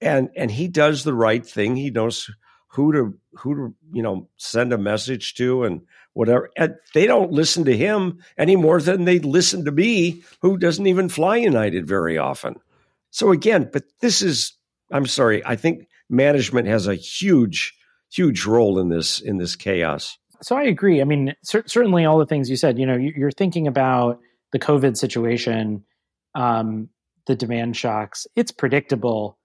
and and he does the right thing. He knows who to who to you know send a message to and whatever. And they don't listen to him any more than they listen to me, who doesn't even fly United very often. So again, but this is I'm sorry, I think management has a huge huge role in this in this chaos. So I agree. I mean, cer- certainly all the things you said. You know, you're thinking about the COVID situation, um, the demand shocks. It's predictable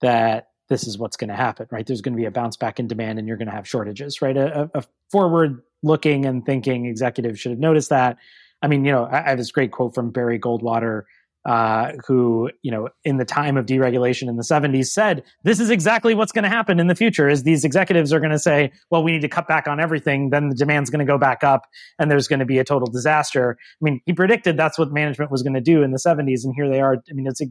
that this is what's going to happen, right? There's going to be a bounce back in demand, and you're going to have shortages, right? A, a forward-looking and thinking executive should have noticed that. I mean, you know, I, I have this great quote from Barry Goldwater uh, who, you know, in the time of deregulation in the 70s said, this is exactly what's going to happen in the future is these executives are going to say, well, we need to cut back on everything. Then the demand's going to go back up and there's going to be a total disaster. I mean, he predicted that's what management was going to do in the 70s. And here they are. I mean, it's a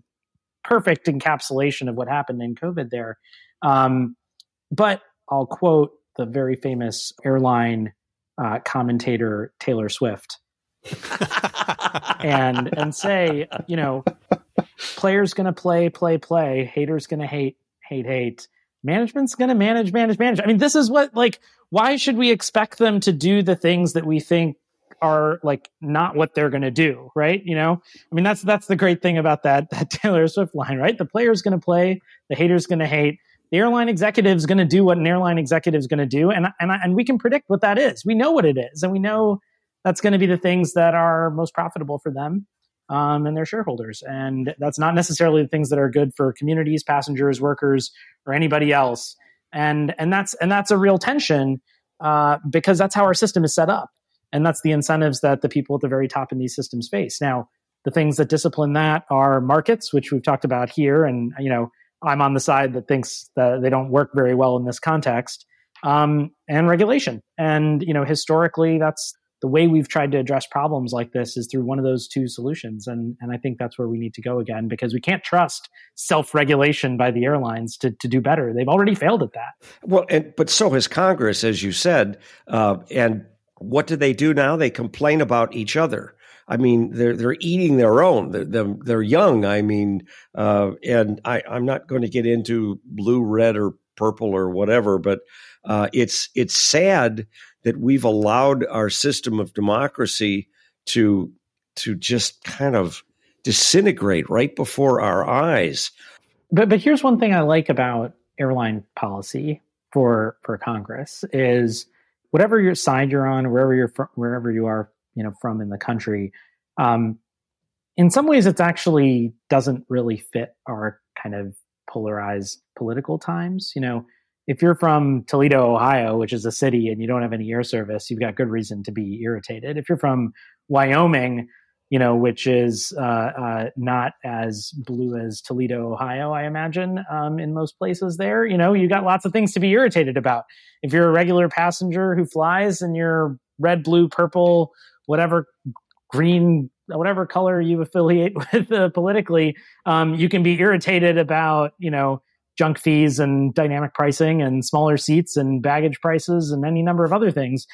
perfect encapsulation of what happened in COVID there. Um, but I'll quote the very famous airline uh, commentator, Taylor Swift and and say, you know, players going to play, play, play. Haters going to hate, hate, hate. Management's going to manage, manage, manage. I mean, this is what like. Why should we expect them to do the things that we think are like not what they're going to do, right? You know, I mean, that's that's the great thing about that that Taylor Swift line, right? The player's going to play, the hater's going to hate. The airline executive's going to do what an airline executive's going to do, and and and we can predict what that is. We know what it is, and we know that's going to be the things that are most profitable for them um, and their shareholders. And that's not necessarily the things that are good for communities, passengers, workers, or anybody else. And and that's and that's a real tension uh, because that's how our system is set up, and that's the incentives that the people at the very top in these systems face. Now, the things that discipline that are markets, which we've talked about here, and you know I'm on the side that thinks that they don't work very well in this context, um, and regulation. And you know historically, that's the way we've tried to address problems like this is through one of those two solutions and and I think that's where we need to go again because we can't trust self-regulation by the airlines to to do better they've already failed at that well and but so has Congress as you said uh, and what do they do now they complain about each other I mean, they're they're eating their own. They're they're, they're young. I mean, uh, and I, I'm not going to get into blue, red, or purple or whatever, but uh, it's it's sad that we've allowed our system of democracy to to just kind of disintegrate right before our eyes. But but here's one thing I like about airline policy for for Congress is whatever your side you're on, wherever you're from, wherever you are, you know, from in the country. Um, in some ways, it actually doesn't really fit our kind of polarized political times. You know, if you're from Toledo, Ohio, which is a city, and you don't have any air service, you've got good reason to be irritated. If you're from Wyoming, you know, which is uh, uh, not as blue as Toledo, Ohio, I imagine, um, in most places there, you know, you got lots of things to be irritated about. If you're a regular passenger who flies and you're red, blue, purple, whatever green, whatever color you affiliate with uh, politically, um, you can be irritated about, you know, junk fees and dynamic pricing and smaller seats and baggage prices and any number of other things.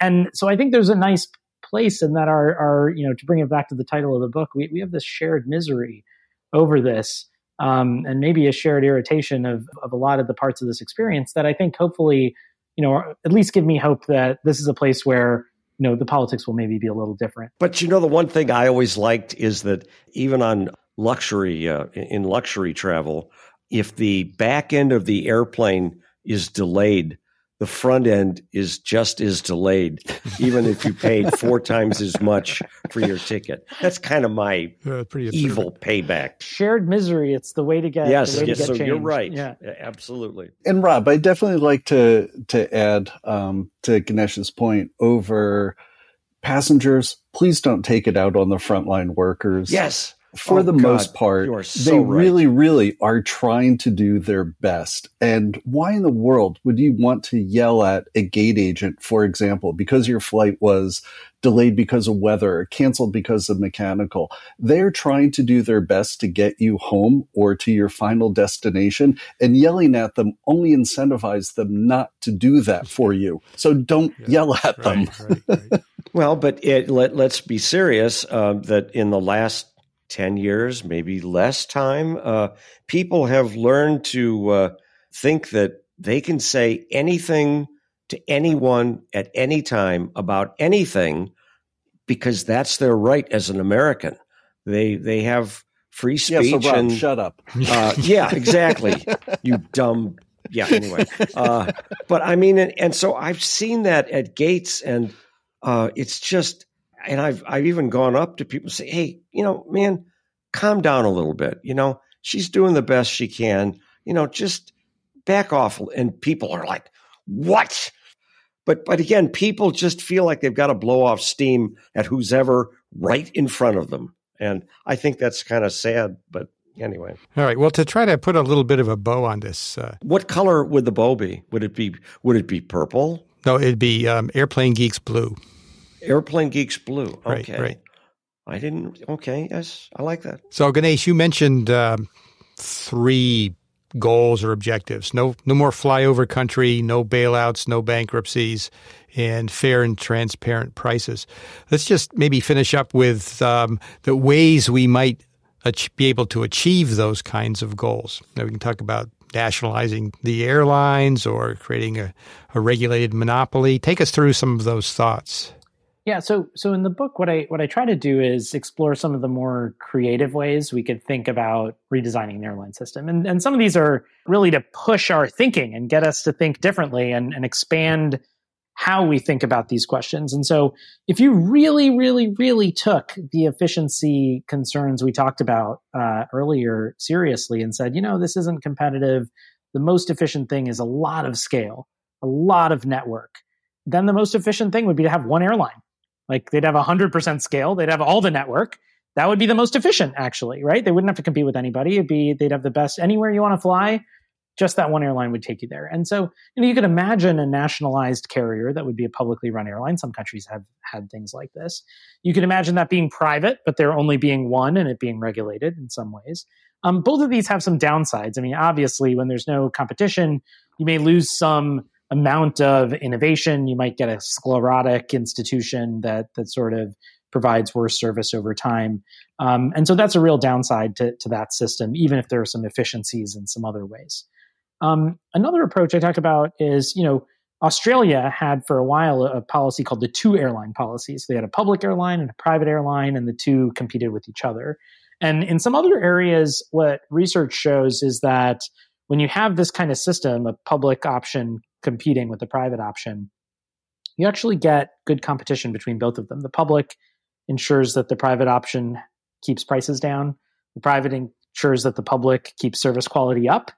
And so I think there's a nice place and that our, our you know, to bring it back to the title of the book, we, we have this shared misery over this. Um, and maybe a shared irritation of, of a lot of the parts of this experience that I think hopefully, you know, at least give me hope that this is a place where you know the politics will maybe be a little different. But you know, the one thing I always liked is that even on luxury uh, in luxury travel, if the back end of the airplane is delayed, the front end is just as delayed, even if you paid four times as much for your ticket. That's kind of my uh, evil payback. Shared misery. It's the way to get. Yes, yes. so change. you're right. Yeah, absolutely. And Rob, I definitely like to to add um, to Ganesh's point over passengers. Please don't take it out on the frontline workers. Yes for oh, the God, most part, so they right. really, really are trying to do their best. And why in the world would you want to yell at a gate agent, for example, because your flight was delayed because of weather or canceled because of mechanical? They're trying to do their best to get you home or to your final destination, and yelling at them only incentivizes them not to do that for you. So don't yeah, yell at them. Right, right, well, but it, let, us be serious uh, that in the last 10 years, maybe less time, uh, people have learned to uh, think that they can say anything to anyone at any time about anything because that's their right as an American. They they have free speech yeah, so Rob, and shut up. Uh, yeah, exactly. you dumb. Yeah. Anyway, uh, but I mean, and, and, so I've seen that at Gates, and uh, it's just, and I've I've even gone up to people and say, hey, you know, man, calm down a little bit. You know, she's doing the best she can. You know, just back off. And people are like, what? But but again, people just feel like they've got to blow off steam at who's ever right in front of them. And I think that's kind of sad, but anyway. All right. Well, to try to put a little bit of a bow on this, uh, what color would the bow be? Would it be would it be purple? No, it'd be um, Airplane Geeks blue. Airplane Geeks blue. Okay. Right. Right. I didn't. Okay. Yes, I like that. So Ganesh, you mentioned um, three goals or objectives. No, no more flyover country, no bailouts, no bankruptcies, and fair and transparent prices. Let's just maybe finish up with um, the ways we might be able to achieve those kinds of goals. Now we can talk about nationalizing the airlines or creating a, a regulated monopoly. Take us through some of those thoughts. Yeah, so so in the book, what I what I try to do is explore some of the more creative ways we could think about redesigning the airline system, and and some of these are really to push our thinking and get us to think differently and, and expand how we think about these questions. And so, if you really, really, really took the efficiency concerns we talked about uh, earlier seriously and said, you know, this isn't competitive, the most efficient thing is a lot of scale, a lot of network. Then the most efficient thing would be to have one airline like they'd have 100% scale, they'd have all the network. That would be the most efficient, actually, right? They wouldn't have to compete with anybody. It'd be, they'd have the best anywhere you want to fly. Just that one airline would take you there. And so, you know, you could imagine a nationalized carrier that would be a publicly run airline. Some countries have had things like this. You could imagine that being private, but there only being one and it being regulated in some ways. Um, both of these have some downsides. I mean, obviously, when there's no competition, you may lose some amount of innovation. You might get a sclerotic institution that that sort of provides worse service over time. Um, and so that's a real downside to, to that system, even if there are some efficiencies in some other ways. Um, another approach I talk about is, you know, Australia had for a while a, policy called the two airline policy. So they had a public airline and a private airline, and the two competed with each other. And in some other areas, what research shows is that when you have this kind of system, a public option competing with the private option, you actually get good competition between both of them. The public ensures that the private option keeps prices down. The private ensures that the public keeps service quality up,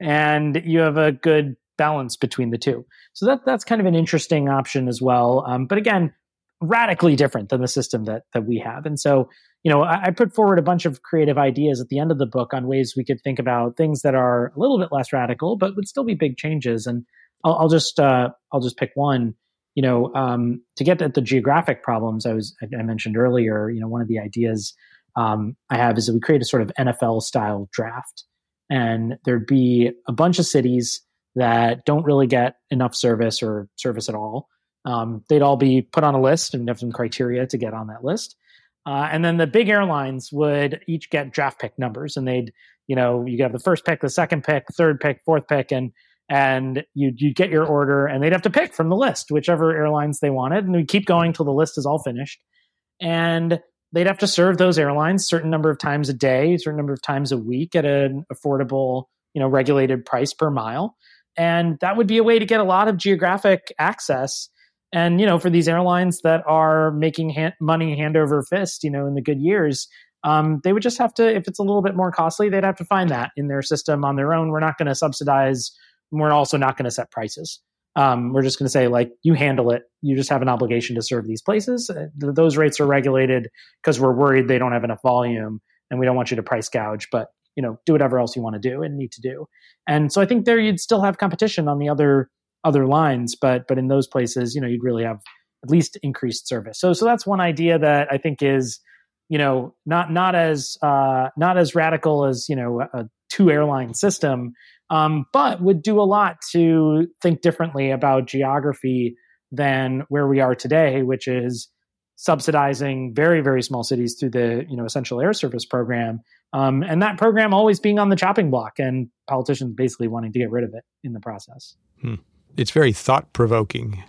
and you have a good balance between the two. So that that's kind of an interesting option as well. Um, but again, radically different than the system that that we have. And so, you know, I, I, put forward a bunch of creative ideas at the end of the book on ways we could think about things that are a little bit less radical, but would still be big changes. And I'll, I'll just uh, I'll just pick one. You know, um, to get at the geographic problems I was I mentioned earlier. You know, one of the ideas um, I have is that we create a sort of NFL style draft, and there'd be a bunch of cities that don't really get enough service or service at all. Um, they'd all be put on a list and have some criteria to get on that list. Uh, and then the big airlines would each get draft pick numbers, and they'd, you know, you have the first pick, the second pick, third pick, fourth pick, and and you you get your order and they'd have to pick from the list whichever airlines they wanted and we keep going till the list is all finished. And they'd have to serve those airlines certain number of times a day certain number of times a week at an affordable you know regulated price per mile. And that would be a way to get a lot of geographic access. And you know for these airlines that are making money hand over fist you know in the good years um, they would just have to if it's a little bit more costly they'd have to find that in their system on their own. We're not going to subsidize we're also not going to set prices. Um, we're just going to say like you handle it. You just have an obligation to serve these places. Uh, those rates are regulated because we're worried they don't have enough volume, and we don't want you to price gouge. But you know, do whatever else you want to do and need to do. And so I think there you'd still have competition on the other other lines, but but in those places, you know, you'd really have at least increased service. So so that's one idea that I think is you know not not as uh, not as radical as you know a two airline system um, but would do a lot to think differently about geography than where we are today, which is subsidizing very very small cities through the you know essential air service program Um, and that program always being on the chopping block and politicians basically wanting to get rid of it in the process. Hmm. It's very thought provoking.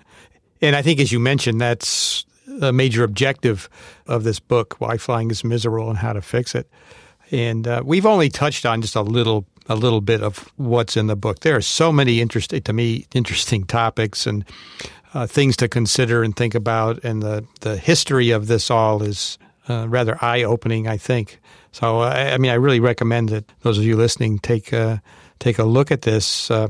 And I think, as you mentioned, that's a major objective of this book why flying is miserable and how to fix it. And uh, we've only touched on just a little a little bit of what's in the book. There are so many interesting to me interesting topics and uh, things to consider and think about, and the the history of this all is uh, rather eye opening. I think. So, I, I, mean, I really recommend that those of you listening take take a look at this. Uh,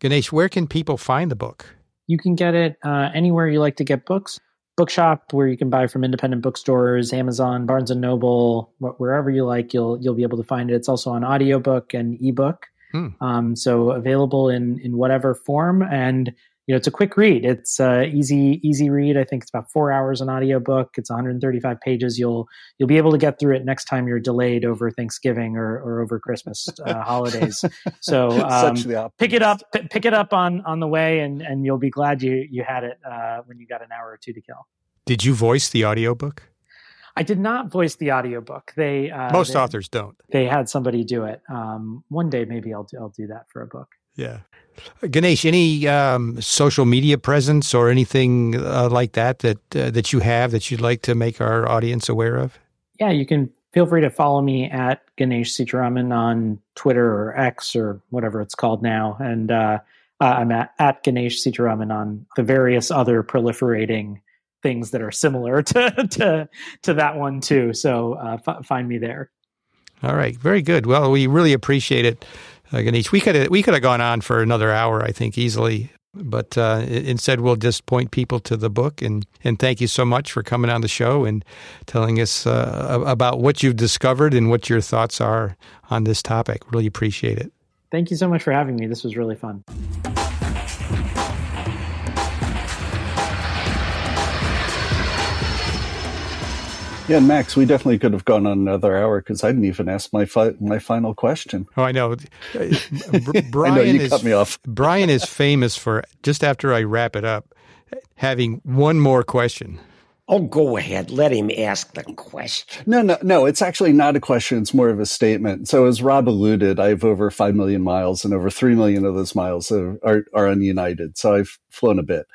Ganesh, where can people find the book? You can get it uh, anywhere you like to get books. Bookshop, where you can buy from independent bookstores, Amazon, Barnes and Noble, wherever you like, you'll you'll be able to find it. It's also on audiobook and ebook, hmm. um, so available in in whatever form. And you know, it's a quick read. It's uh, easy, easy read. I think it's about four hours an audiobook. It's 135 pages. You'll you'll be able to get through it next time you're delayed over Thanksgiving or, or over Christmas uh, holidays. So um, pick it up, p- pick it up on on the way, and and you'll be glad you you had it uh, when you got an hour or two to kill. Did you voice the audiobook? I did not voice the audiobook. They uh, most they, authors don't. They had somebody do it. Um, one day, maybe I'll I'll do that for a book. Yeah. Ganesh, any um, social media presence or anything uh, like that that uh, that you have that you'd like to make our audience aware of? Yeah, you can feel free to follow me at Ganesh Sitaraman on Twitter or X or whatever it's called now, and uh, I'm at, at Ganesh Sitaraman on the various other proliferating things that are similar to to, to that one too. So uh, f- find me there. All right, very good. Well, we really appreciate it uh, Ganesh. We could have, we could have gone on for another hour, I think, easily. But uh, instead, we'll just point people to the book. And, and thank you so much for coming on the show and telling us uh, about what you've discovered and what your thoughts are on this topic. Really appreciate it. Thank you so much for having me. This was really fun. Yeah, Max, we definitely could have gone on another hour because I didn't even ask my fi- my final question. Oh, I know. Brian I know you is, cut me off. Brian is famous for just after I wrap it up, having one more question. Oh, go ahead. Let him ask the question. No, no, no. It's actually not a question. It's more of a statement. So, as Rob alluded, I have over 5 million miles, and over 3 million of those miles are, are, are on United. So, I've flown a bit.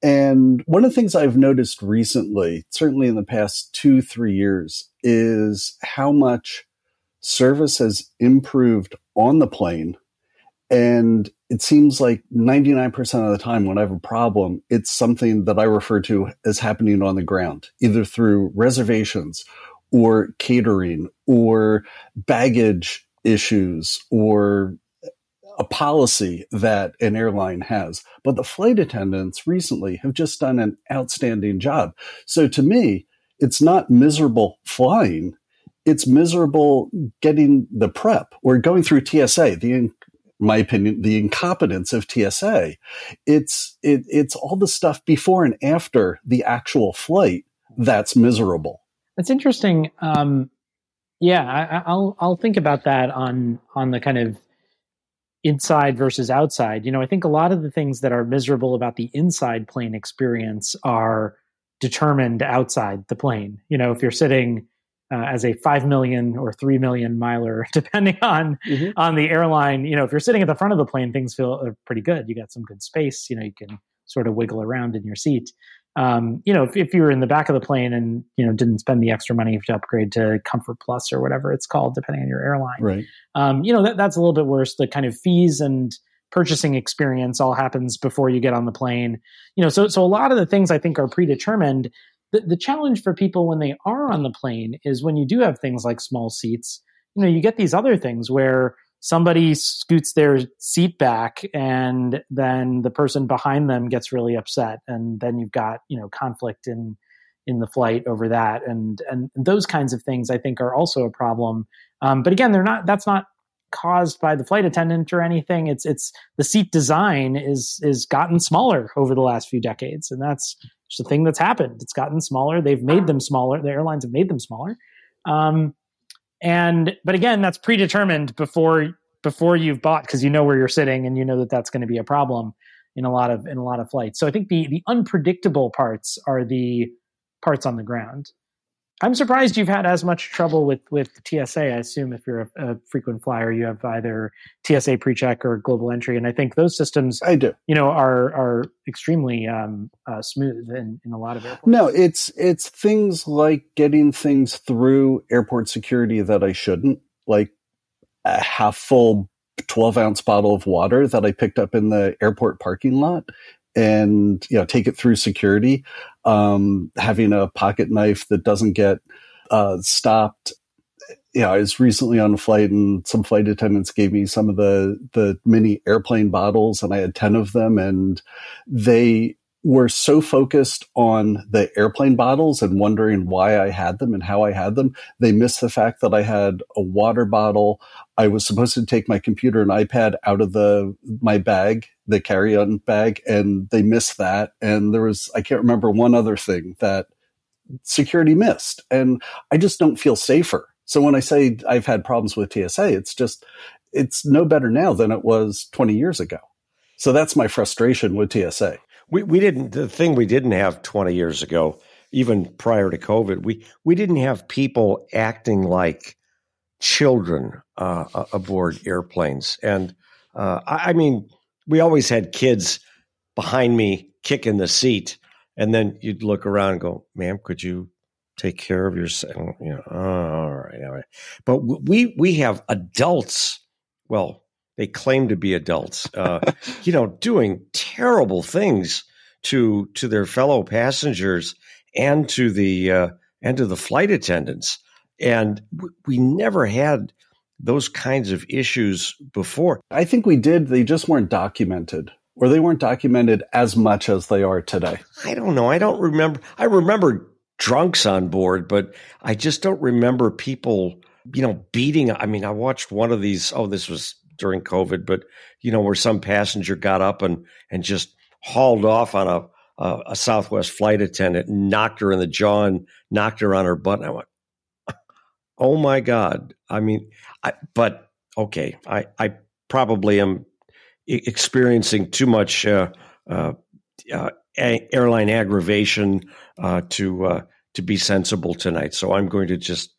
And one of the things I've noticed recently, certainly in the past two, three years, is how much service has improved on the plane and it seems like 99% of the time when I have a problem, it's something that I refer to as happening on the ground, either through reservations or catering or baggage issues or a policy that an airline has. But the flight attendants recently have just done an outstanding job. So to me, it's not miserable flying. It's miserable getting the prep or going through TSA, the my opinion, the incompetence of TSA. It's it, it's all the stuff before and after the actual flight that's miserable. That's interesting. Um, yeah, I, will I'll think about that on on the kind of inside versus outside. You know, I think a lot of the things that are miserable about the inside plane experience are determined outside the plane. You know, if you're sitting uh, as a five million or three million miler, depending on mm-hmm. on the airline. You know, if you're sitting at the front of the plane, things feel uh, pretty good. You got some good space. You know, you can sort of wiggle around in your seat. Um, you know, if, if you were in the back of the plane and you know didn't spend the extra money to upgrade to Comfort Plus or whatever it's called, depending on your airline, right? Um, you know, that, that's a little bit worse. The kind of fees and purchasing experience all happens before you get on the plane. You know, so so a lot of the things I think are predetermined the, the challenge for people when they are on the plane is when you do have things like small seats, you know, you get these other things where somebody scoots their seat back and then the person behind them gets really upset and then you've got, you know, conflict in in the flight over that and and those kinds of things I think are also a problem. Um, but again, they're not that's not caused by the flight attendant or anything. It's it's the seat design is is gotten smaller over the last few decades, and that's just a thing that's happened. It's gotten smaller. They've made them smaller. The airlines have made them smaller. Um, and but again, that's predetermined before before you've bought because you know where you're sitting and you know that that's going to be a problem in a lot of in a lot of flights. So I think the the unpredictable parts are the parts on the ground. I'm surprised you've had as much trouble with with TSA. I assume if you're a, a frequent flyer, you have either TSA PreCheck or Global Entry, and I think those systems, I do, you know, are are extremely um, uh, smooth in, in a lot of airports. No, it's it's things like getting things through airport security that I shouldn't, like a half full 12 ounce bottle of water that I picked up in the airport parking lot and you know take it through security um, having a pocket knife that doesn't get uh, stopped. You know, I was recently on a flight and some flight attendants gave me some of the, the mini airplane bottles and I had 10 of them and they were so focused on the airplane bottles and wondering why I had them and how I had them. They missed the fact that I had a water bottle. I was supposed to take my computer and iPad out of the, my bag, the carry on bag, and they missed that. And there was, I can't remember one other thing that security missed. And I just don't feel safer. So when I say I've had problems with TSA, it's just, it's no better now than it was 20 years ago. So that's my frustration with TSA. We we didn't the thing we didn't have 20 years ago, even prior to COVID, we we didn't have people acting like children uh, aboard airplanes. And uh, I, I, mean, we always had kids behind me kicking the seat, and then you'd look around and go, "Ma'am, could you take care of yourself?" You know, oh, all right, all right. But we we have adults. Well, they claim to be adults, uh, you know, doing terrible things to to their fellow passengers and to the uh, and to the flight attendants. And we never had those kinds of issues before. I think we did. They just weren't documented, or they weren't documented as much as they are today. I don't know. I don't remember. I remember drunks on board, but I just don't remember people, you know, beating. I mean, I watched one of these. Oh, this was during COVID, but you know, where some passenger got up and and just hauled off on a a, a Southwest flight attendant, knocked her in the jaw and knocked her on her butt. And I went, "Oh my god!" I mean, I, but okay, I I probably am experiencing too much uh, uh, uh, airline aggravation uh, to uh, to be sensible tonight. So I'm going to just.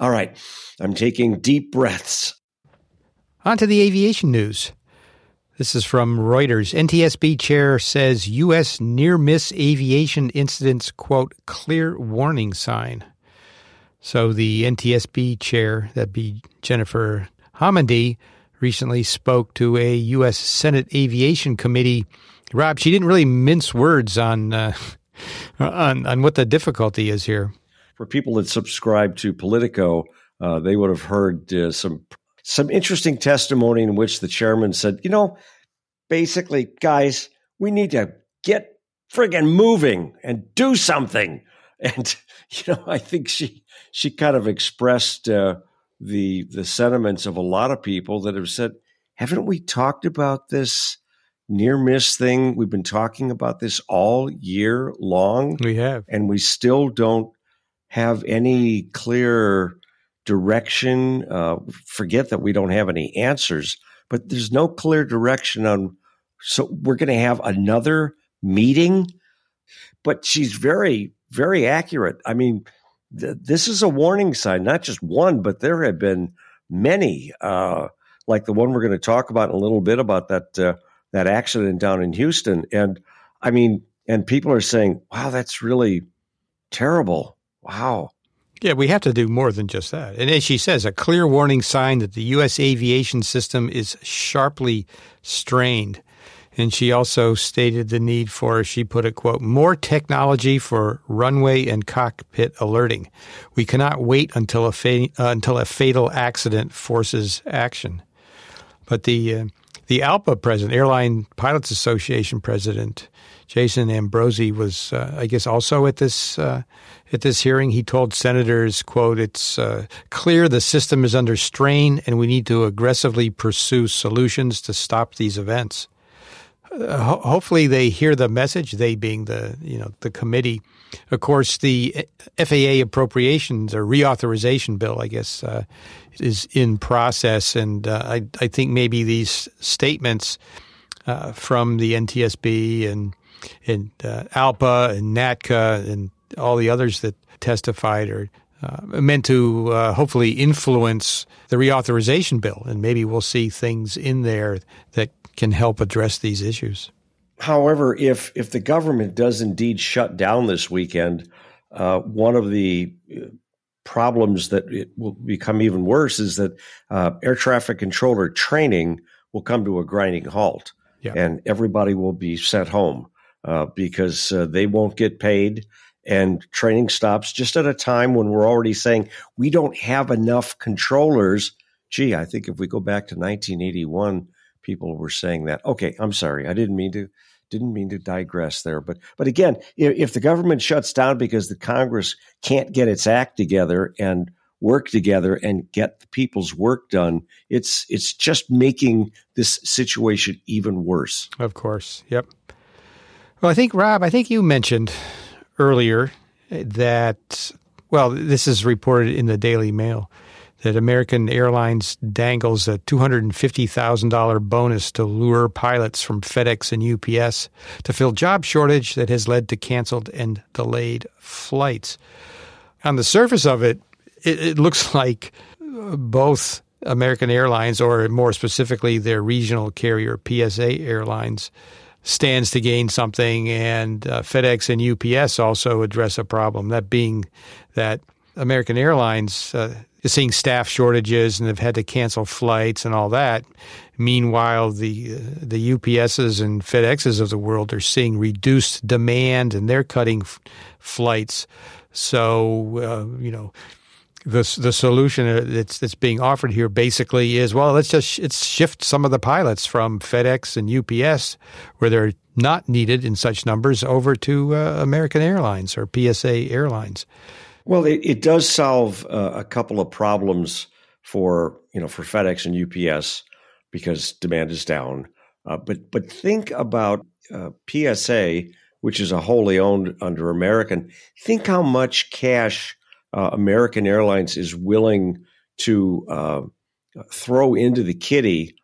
All right, I'm taking deep breaths. On to the aviation news. This is from Reuters. NTSB chair says U.S. near miss aviation incidents, quote, clear warning sign. So the NTSB chair, that'd be Jennifer Homendy, recently spoke to a U.S. Senate Aviation Committee. Rob, she didn't really mince words on, uh, on, on what the difficulty is here. For people that subscribe to Politico, uh, they would have heard uh, some some interesting testimony in which the chairman said, you know, basically, guys, we need to get friggin' moving and do something. And you know, I think she she kind of expressed uh, the the sentiments of a lot of people that have said, haven't we talked about this near miss thing? We've been talking about this all year long. We have, and we still don't have any clear direction. Uh, forget that we don't have any answers, but there's no clear direction on. So we're going to have another meeting, but she's very, very accurate. I mean, th- this is a warning sign, not just one, but there have been many, uh, like the one we're going to talk about in a little bit about that uh, that accident down in Houston. And I mean, and people are saying, "Wow, that's really terrible." Wow. Yeah, we have to do more than just that. And as she says, a clear warning sign that the U.S. aviation system is sharply strained. And she also stated the need for, she put it, quote, more technology for runway and cockpit alerting. We cannot wait until a, fa- uh, until a fatal accident forces action. But the, uh, the ALPA president, Airline Pilots Association president, Jason Ambrosi was, uh, I guess, also at this uh, at this hearing. He told senators, "quote It's uh, clear the system is under strain, and we need to aggressively pursue solutions to stop these events." Uh, ho- hopefully, they hear the message. They being the you know the committee. Of course, the FAA appropriations or reauthorization bill, I guess, uh, is in process, and uh, I I think maybe these statements. from the NTSB and and uh, ALPA and NATCA and all the others that testified are uh, meant to uh, hopefully influence the reauthorization bill, and maybe we'll see things in there that can help address these issues. However, if if the government does indeed shut down this weekend, uh, one of the uh, problems that it will become even worse is that uh, air traffic controller training will come to a grinding halt, yeah. and everybody will be sent home uh, because they won't get paid and training stops just at a time when we're already saying we don't have enough controllers. Gee, I think if we go back to 1981, people were saying that. Okay, I'm sorry, I didn't mean to didn't mean to digress there, but but again, if, if the government shuts down because the Congress can't get its act together and work together and get the people's work done, it's it's just making this situation even worse. Of course, yep. Well, I think Rob, I think you mentioned earlier that, well, this is reported in the Daily Mail that American Airlines dangles a $250,000 bonus to lure pilots from FedEx and UPS to fill job shortage that has led to canceled and delayed flights. On the surface of it, it, it looks like both American Airlines, or more specifically their regional carrier, PSA Airlines, stands to gain something, and uh, FedEx and UPS also address a problem. That being that American Airlines uh, is seeing staff shortages and they've had to cancel flights and all that. Meanwhile, the uh, the UPSs and FedExes of the world are seeing reduced demand and they're cutting f- flights. So uh, you know the the solution that's that's being offered here basically is well let's just it's shift some of the pilots from FedEx and UPS where they're not needed in such numbers over to uh, American Airlines or PSA Airlines. Well, it, it does solve uh, a couple of problems for you know for FedEx and UPS because demand is down. Uh, but but think about uh, PSA, which is a wholly owned under American. Think how much cash uh, American Airlines is willing to uh, throw into the kitty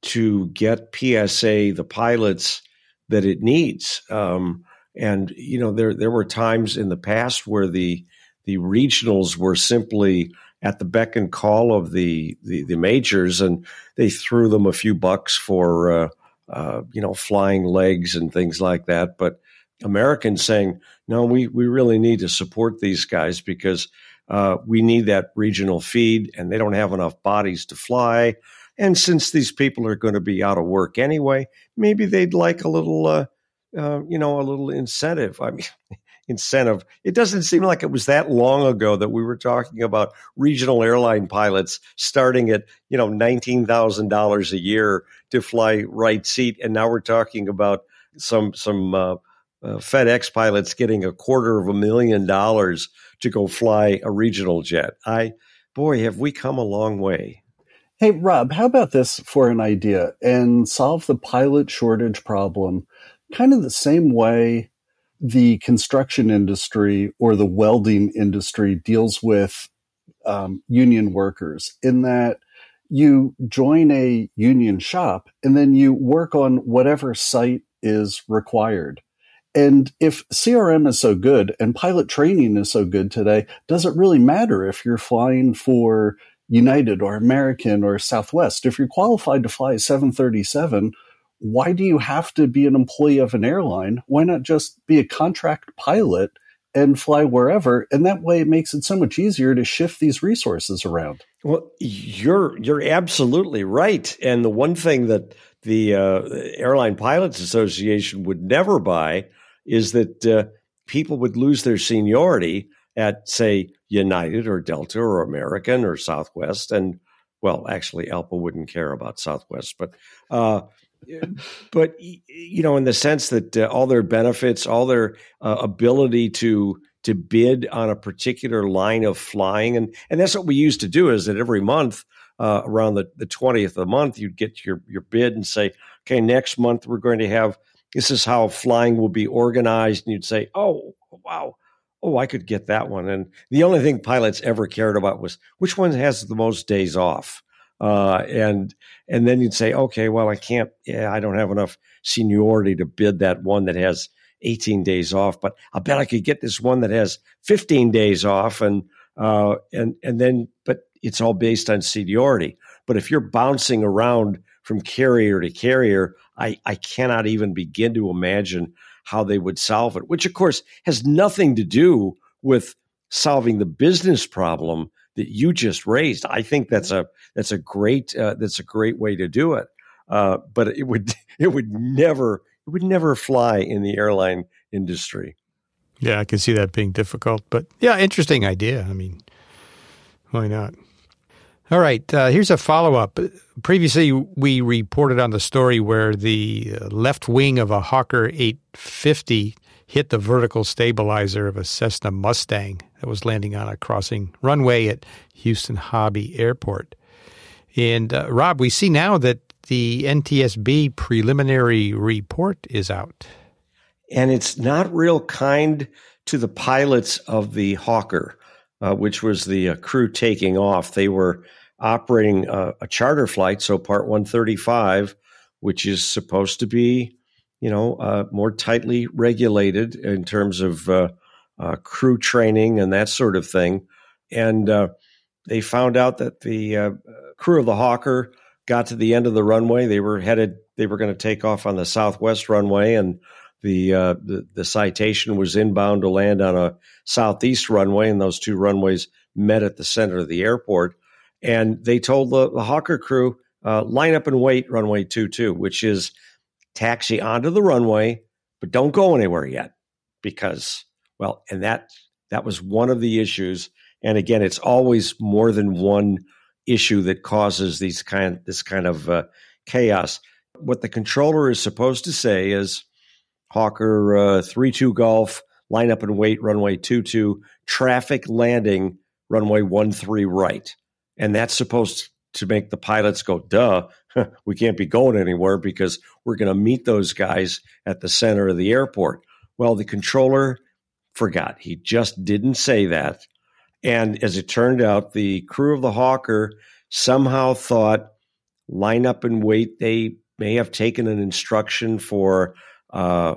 to get PSA the pilots that it needs. Um, and you know, there there were times in the past where the the regionals were simply at the beck and call of the the, the majors, and they threw them a few bucks for uh, uh, you know flying legs and things like that. But Americans saying, no, we, we really need to support these guys because uh, we need that regional feed and they don't have enough bodies to fly. And since these people are going to be out of work anyway, maybe they'd like a little, uh, uh, you know, a little incentive. I mean, incentive. It doesn't seem like it was that long ago that we were talking about regional airline pilots starting at, you know, $19,000 a year to fly right seat. And now we're talking about some, some, uh, FedEx pilots getting a quarter of a million dollars to go fly a regional jet. I, boy, have we come a long way. Hey, Rob, how about this for an idea and solve the pilot shortage problem kind of the same way the construction industry or the welding industry deals with um, union workers in that you join a union shop and then you work on whatever site is required. And if CRM is so good and pilot training is so good today, does it really matter if you're flying for United or American or Southwest? If you're qualified to fly a 737, why do you have to be an employee of an airline? Why not just be a contract pilot and fly wherever? And that way it makes it so much easier to shift these resources around. Well, you're you're absolutely right. And the one thing that the uh, Airline Pilots Association would never buy is that uh, people would lose their seniority at, say, United or Delta or American or Southwest. And, well, actually, ALPA wouldn't care about Southwest, but. Uh, but you know, in the sense that uh, all their benefits, all their uh, ability to to bid on a particular line of flying, and and that's what we used to do. Is that every month uh, around the the twentieth of the month, you'd get your your bid and say, okay, next month we're going to have this is how flying will be organized. And you'd say, oh, wow. Oh, I could get that one. And the only thing pilots ever cared about was which one has the most days off. Uh, and and then you'd say, okay, well, I can't. Yeah, I don't have enough seniority to bid that one that has 18 days off, but I bet I could get this one that has 15 days off, and uh, and and then, but it's all based on seniority. But if you're bouncing around from carrier to carrier, I, I cannot even begin to imagine how they would solve it, which of course has nothing to do with solving the business problem that you just raised. I think that's a that's a great uh, that's a great way to do it. Uh, but it would it would never it would never fly in the airline industry. Yeah, I can see that being difficult, but yeah, interesting idea. I mean, why not? All right, uh, here's a follow up. Previously, we reported on the story where the uh, left wing of a Hawker 850 hit the vertical stabilizer of a Cessna Mustang that was landing on a crossing runway at Houston Hobby Airport. And uh, Rob, we see now that the NTSB preliminary report is out. And it's not real kind to the pilots of the Hawker, uh, which was the uh, crew taking off. They were operating a, a charter flight, so Part 135, which is supposed to be, you know, uh, more tightly regulated in terms of uh, uh, crew training and that sort of thing. And uh, they found out that the uh, crew of the Hawker got to the end of the runway. They were headed, they were going to take off on the southwest runway, and the, uh, the the citation was inbound to land on a southeast runway, and those two runways met at the center of the airport and they told the, the Hawker crew, uh, line up and wait runway 22, which is taxi onto the runway, but don't go anywhere yet because, well, and that that was one of the issues. And again, it's always more than one issue that causes these kind this kind of uh, chaos. What the controller is supposed to say is Hawker uh, three two Golf, line up and wait runway two two, traffic landing runway one three right. And that's supposed to make the pilots go, duh, we can't be going anywhere because we're going to meet those guys at the center of the airport. Well, the controller forgot. He just didn't say that. And as it turned out, the crew of the Hawker somehow thought, line up and wait. They may have taken an instruction for, uh,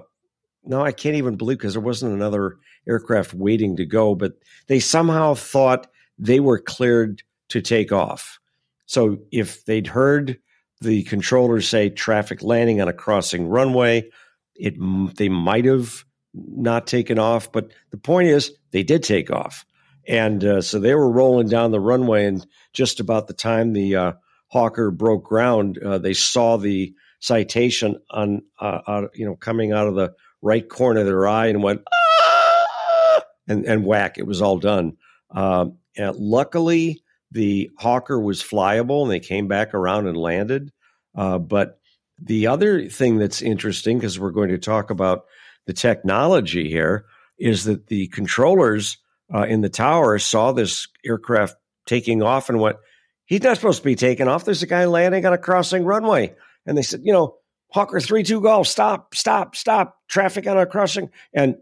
no, I can't even believe because there wasn't another aircraft waiting to go, but they somehow thought they were cleared to take off. So if they'd heard the controllers say traffic landing on a crossing runway, it they might have not taken off. But the point is, they did take off, and uh, so they were rolling down the runway. And just about the time the uh, Hawker broke ground, uh, they saw the citation on uh, you know coming out of the right corner of their eye and went ah! and and whack, it was all done. Um, and luckily, the Hawker was flyable and they came back around and landed. Uh, but the other thing that's interesting, because we're going to talk about the technology here, is that the controllers uh, in the tower saw this aircraft taking off and went, he's not supposed to be taking off. There's a guy landing on a crossing runway. And they said, you know, Hawker 3 2 Golf, stop, stop, stop, traffic on a crossing. And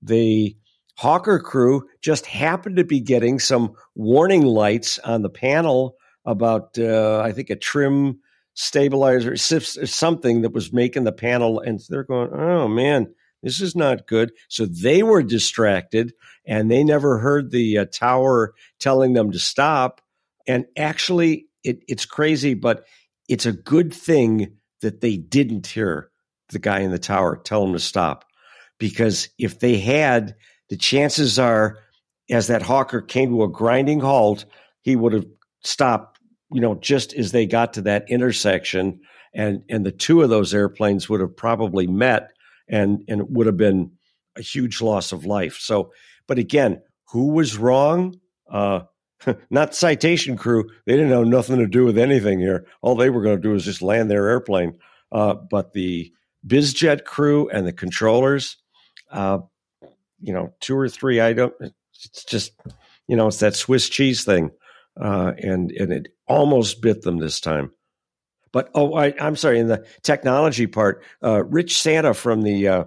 they Hawker crew just happened to be getting some warning lights on the panel about, uh, I think, a trim stabilizer, something that was making the panel. And they're going, oh man, this is not good. So they were distracted and they never heard the uh, tower telling them to stop. And actually, it, it's crazy, but it's a good thing that they didn't hear the guy in the tower tell them to stop. Because if they had, the chances are, as that hawker came to a grinding halt, he would have stopped, you know, just as they got to that intersection, and and the two of those airplanes would have probably met, and and it would have been a huge loss of life. So, but again, who was wrong? Uh, not citation crew. They didn't have nothing to do with anything here. All they were going to do was just land their airplane. Uh, but the BizJet crew and the controllers, uh, you know, two or three items. It's just, you know, it's that Swiss cheese thing. Uh, and, and it almost bit them this time. But, oh, I, am sorry, in the technology part, uh, Rich Santa from the, uh,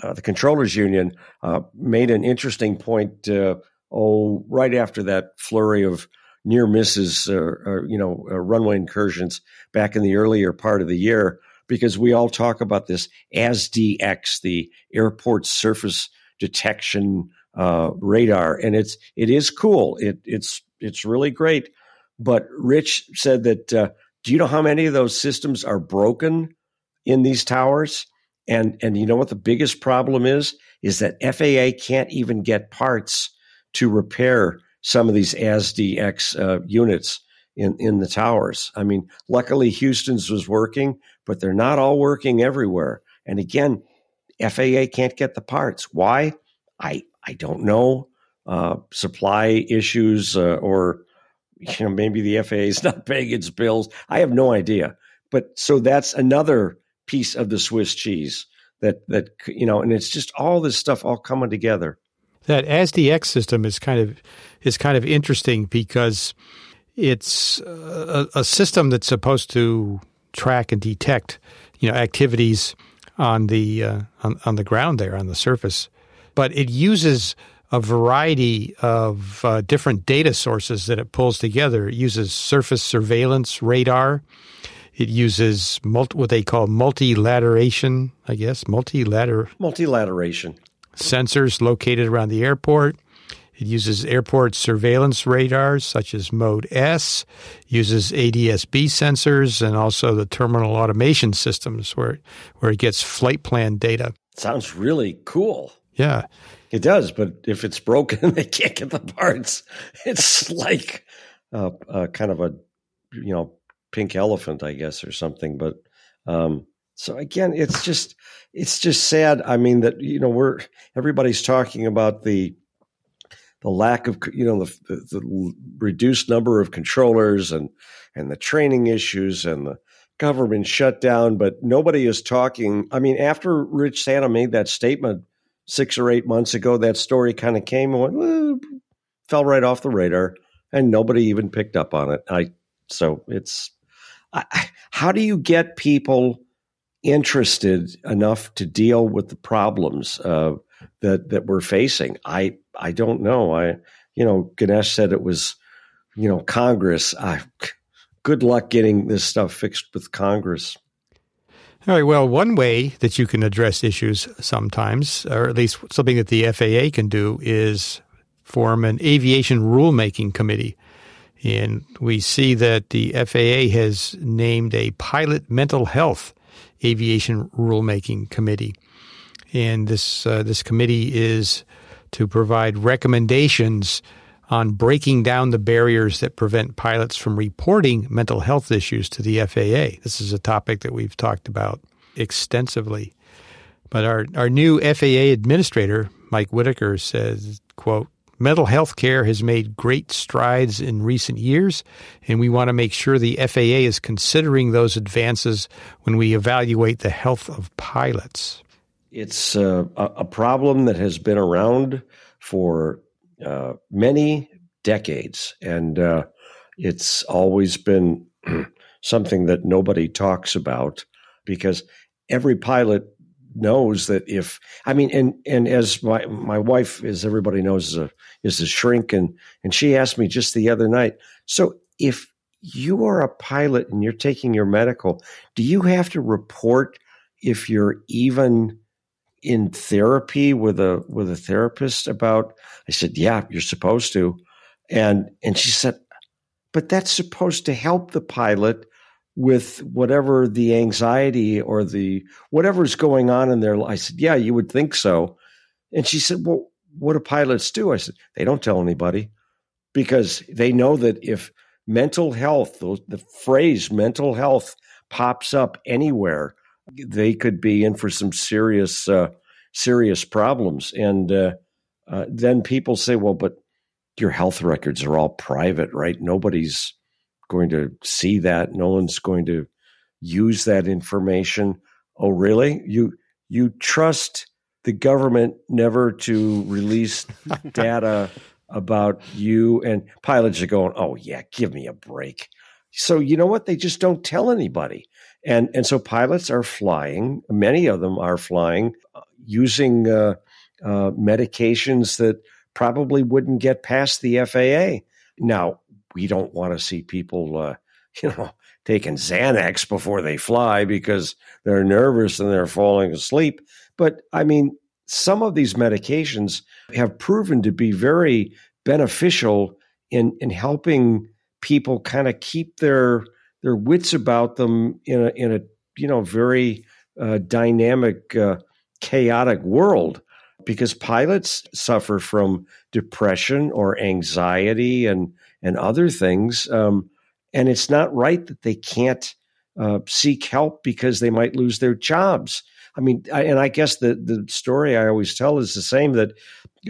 uh the Controllers Union uh, made an interesting point. Uh, oh, right after that flurry of near misses, or, you know, runway incursions back in the earlier part of the year, because we all talk about this ASDE-X, the airport surface detection uh, radar, and it's it is cool. It it's it's really great. But Rich said that. Uh, do you know how many of those systems are broken in these towers? And and you know what the biggest problem is? Is that FAA can't even get parts to repair some of these ASDE-X uh, units in in the towers. I mean, luckily Houston's was working, but they're not all working everywhere. And again, FAA can't get the parts. Why? I I don't know. Uh, supply issues uh, or you know maybe the FAA is not paying its bills. I have no idea. But so that's another piece of the Swiss cheese that that you know, and it's just all this stuff all coming together. That ASDE-X system is kind of is kind of interesting because it's a, a system that's supposed to track and detect you know activities on the uh, on, on the ground there on the surface, but it uses a variety of uh, different data sources that it pulls together. It uses surface surveillance radar. It uses multi, what they call multilateration, I guess, multilater multilateration sensors located around the airport. It uses airport surveillance radars such as Mode S, uses ADS-B sensors, and also the terminal automation systems where where it gets flight plan data. Sounds really cool. Yeah. It does, but if it's broken, they can't get the parts. It's like uh, uh, kind of a you know pink elephant, I guess, or something. But um, so again, it's just it's just sad. I mean that you know we're everybody's talking about the the lack of you know the, the, the reduced number of controllers and and the training issues and the government shutdown, but nobody is talking. I mean, after Rich Santa made that statement six or eight months ago, that story kind of came and went, fell right off the radar, and nobody even picked up on it. I so it's I, how do you get people interested enough to deal with the problems uh, that that we're facing? I I don't know. I you know Ganesh said it was you know Congress. I, good luck getting this stuff fixed with Congress. All right. Well, one way that you can address issues sometimes, or at least something that the FAA can do, is form an aviation rulemaking committee. And we see that the FAA has named a pilot mental health aviation rulemaking committee. And this uh, this committee is to provide recommendations on breaking down the barriers that prevent pilots from reporting mental health issues to the FAA. This is a topic that we've talked about extensively. But our, our new FAA administrator, Mike Whitaker, says, quote, mental health care has made great strides in recent years, and we want to make sure the FAA is considering those advances when we evaluate the health of pilots. It's uh, a problem that has been around for uh, many decades, and uh, it's always been something that nobody talks about because every pilot knows that if I mean, and and as my my wife, as everybody knows, is a is a shrink, and and she asked me just the other night. So if you are a pilot and you're taking your medical, do you have to report if you're even in therapy with a with a therapist about I said, "Yeah, you're supposed to." And and she said, "But that's supposed to help the pilot with whatever the anxiety or the whatever's going on in their life." I said, "Yeah, you would think so." And she said, "Well, what do pilots do?" I said, "They don't tell anybody because they know that if mental health, the phrase mental health pops up anywhere, they could be in for some serious uh, serious problems. And uh, uh, then people say, "Well, but your health records are all private, right? Nobody's going to see that. No one's going to use that information." Oh, really? You you trust the government never to release data about you and pilots are going, "Oh yeah, give me a break." So you know what? They just don't tell anybody. And and so pilots are flying. Many of them are flying uh, using uh, uh, medications that probably wouldn't get past the FAA. Now we don't want to see people, uh, you know, taking Xanax before they fly because they're nervous and they're falling asleep. But I mean, some of these medications have proven to be very beneficial in in helping people kind of keep their their wits about them in a in a you know very uh, dynamic, uh, chaotic world. Because pilots suffer from depression or anxiety and and other things, um, and it's not right that they can't uh, seek help because they might lose their jobs. I mean, I, and I guess the, the story I always tell is the same that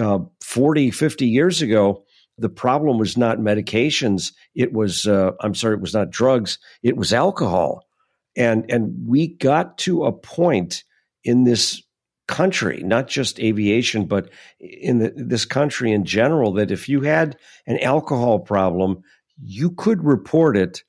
uh, 40, 50 years ago, the problem was not medications. It was, uh, I'm sorry, it was not drugs. It was alcohol. And, and we got to a point in this country, not just aviation, but in the, this country in general, that if you had an alcohol problem, you could report it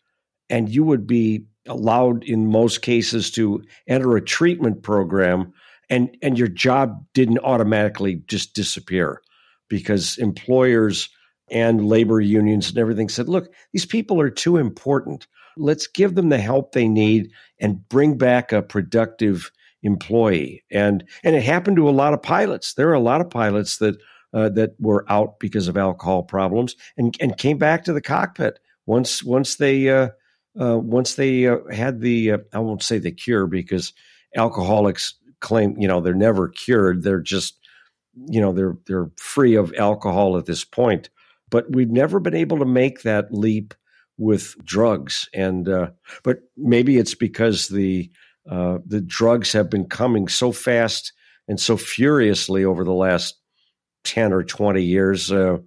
and you would be allowed in most cases to enter a treatment program and and your job didn't automatically just disappear because employers and labor unions and everything said look these people are too important. Let's give them the help they need and bring back a productive employee. And and it happened to a lot of pilots. There are a lot of pilots that uh, that were out because of alcohol problems and and came back to the cockpit once once they uh, uh, once they uh, had the uh, I won't say the cure because alcoholics claim you know they're never cured. They're just you know they're they're free of alcohol at this point but we've never been able to make that leap with drugs. And uh, but maybe it's because the uh, the drugs have been coming so fast and so furiously over the last 10 or 20 years uh,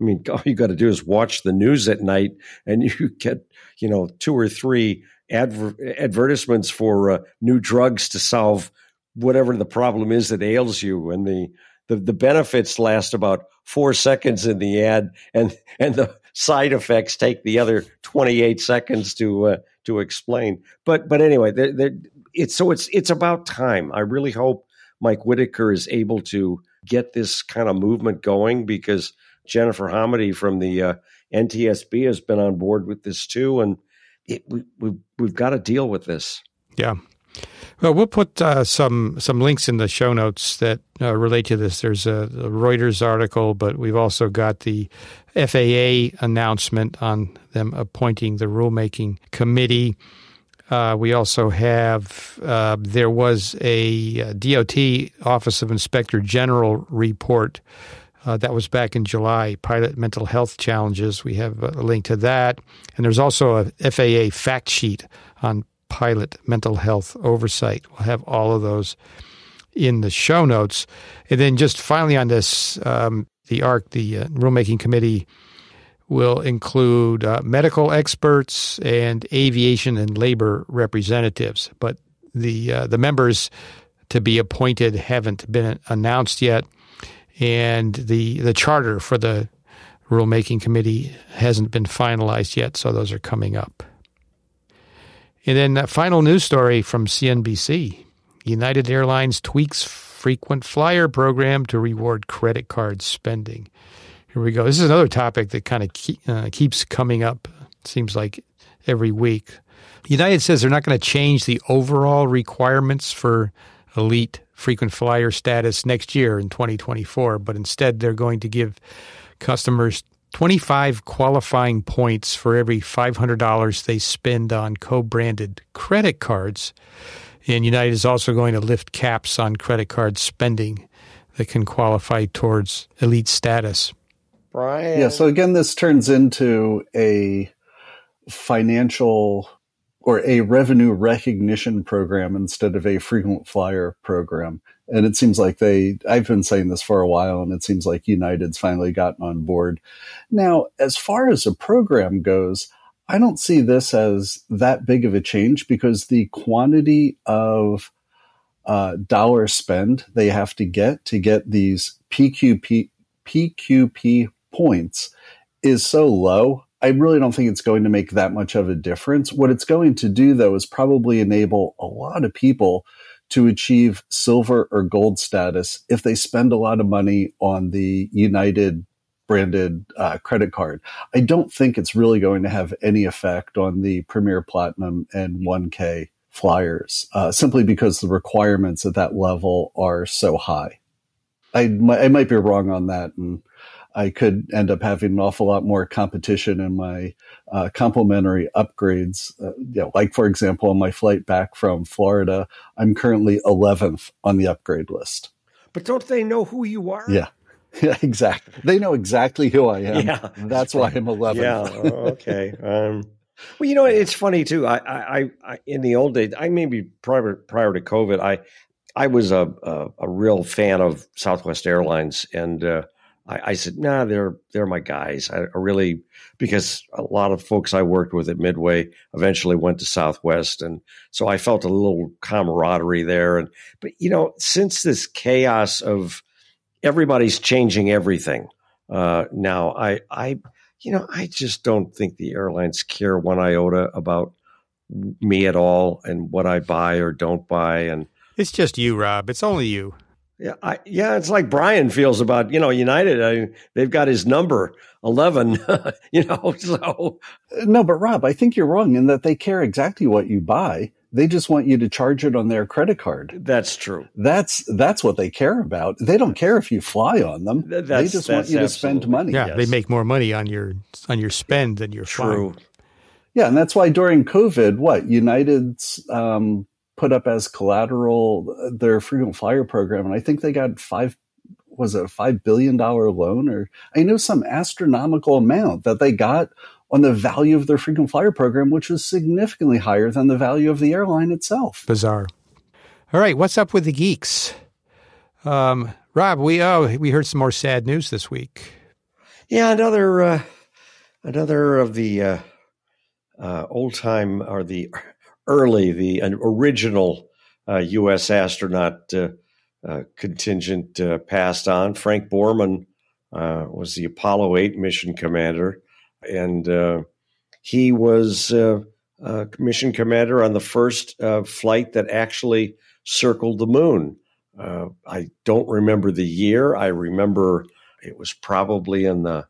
I mean, all you got to do is watch the news at night, and you get you know two or three adver- advertisements for uh, new drugs to solve whatever the problem is that ails you, and the, the the benefits last about four seconds in the ad, and and the side effects take the other twenty eight seconds to uh, to explain. But but anyway, they're, they're, it's so it's it's about time. I really hope Mike Whitaker is able to get this kind of movement going because Jennifer Homendy from the uh, NTSB has been on board with this too, and it, we, we we've got to deal with this. Yeah. Well, we'll put uh, some some links in the show notes that uh, relate to this. There's a, a, Reuters article, but we've also got the FAA announcement on them appointing the rulemaking committee. Uh, we also have uh, there was a uh, DOT Office of Inspector General report uh, that was back in July. Pilot mental health challenges. We have a link to that, and there's also a FAA fact sheet on pilot mental health oversight. We'll have all of those in the show notes, and then just finally on this, um, the ARC, the uh, rulemaking committee, will include uh, medical experts and aviation and labor representatives, but the uh, the members to be appointed haven't been announced yet and the the charter for the rulemaking committee hasn't been finalized yet, so those are coming up. And then a final news story from CNBC: United Airlines tweaks frequent flyer program to reward credit card spending. Here we go. This is another topic that kind of keep, uh, keeps coming up. Seems like every week. United says they're not going to change the overall requirements for elite frequent flyer status next year in 2024, but instead they're going to give customers 25 qualifying points for every $500 they spend on co branded credit cards. And United is also going to lift caps on credit card spending that can qualify towards elite status. Brian. Yeah, so again, this turns into a financial or a revenue recognition program instead of a frequent flyer program. And it seems like they, I've been saying this for a while, and it seems like United's finally gotten on board. Now, as far as a program goes, I don't see this as that big of a change because the quantity of uh, dollar spend they have to get to get these PQP, PQP points is so low I really don't think it's going to make that much of a difference. What it's going to do, though, is probably enable a lot of people to achieve silver or gold status if they spend a lot of money on the United branded uh, credit card. I don't think it's really going to have any effect on the Premier Platinum and 1K flyers, uh, simply because the requirements at that level are so high. I, I might be wrong on that, and I could end up having an awful lot more competition in my uh, complimentary upgrades. Uh, you know, like for example, on my flight back from Florida, I'm currently 11th on the upgrade list. But don't they know who you are? Yeah. Yeah, exactly. They know exactly who I am. Yeah, that's why I'm 11. Yeah. Oh, okay. Um, well, you know, it's funny too. I, I, I, in the old days, I maybe prior prior to COVID, I, I was a a, a real fan of Southwest Airlines, and uh, I, I, said, "Nah, they're they're my guys." I, I really because a lot of folks I worked with at Midway eventually went to Southwest, and so I felt a little camaraderie there. And but you know, since this chaos of everybody's changing everything uh, now, I I you know I just don't think the airlines care one iota about me at all and what I buy or don't buy. And it's just you, Rob. It's only you. Yeah, I, yeah, it's like Brian feels about you know United. I, they've got his number eleven, you know. So no, but Rob, I think you're wrong in that they care exactly what you buy. They just want you to charge it on their credit card. That's true. That's that's what they care about. They don't care if you fly on them. That's, they just want you to spend money. Yeah, yes. they make more money on your on your spend than your true. Flying. Yeah, and that's why during COVID, what United's um, put up as collateral their frequent flyer program, and I think they got five was it a five billion dollar loan or I know some astronomical amount that they got on the value of their frequent flyer program, which was significantly higher than the value of the airline itself. Bizarre. All right, what's up with the geeks? Um, Rob, we oh we heard some more sad news this week. Yeah, another uh, another of the uh, uh, old time or the early, the original uh, U.S. astronaut uh, uh, contingent uh, passed on. Frank Borman uh, was the Apollo 8 mission commander, and uh, he was mission commander on the first flight that actually circled the moon. I don't remember the year. I remember it was probably in the,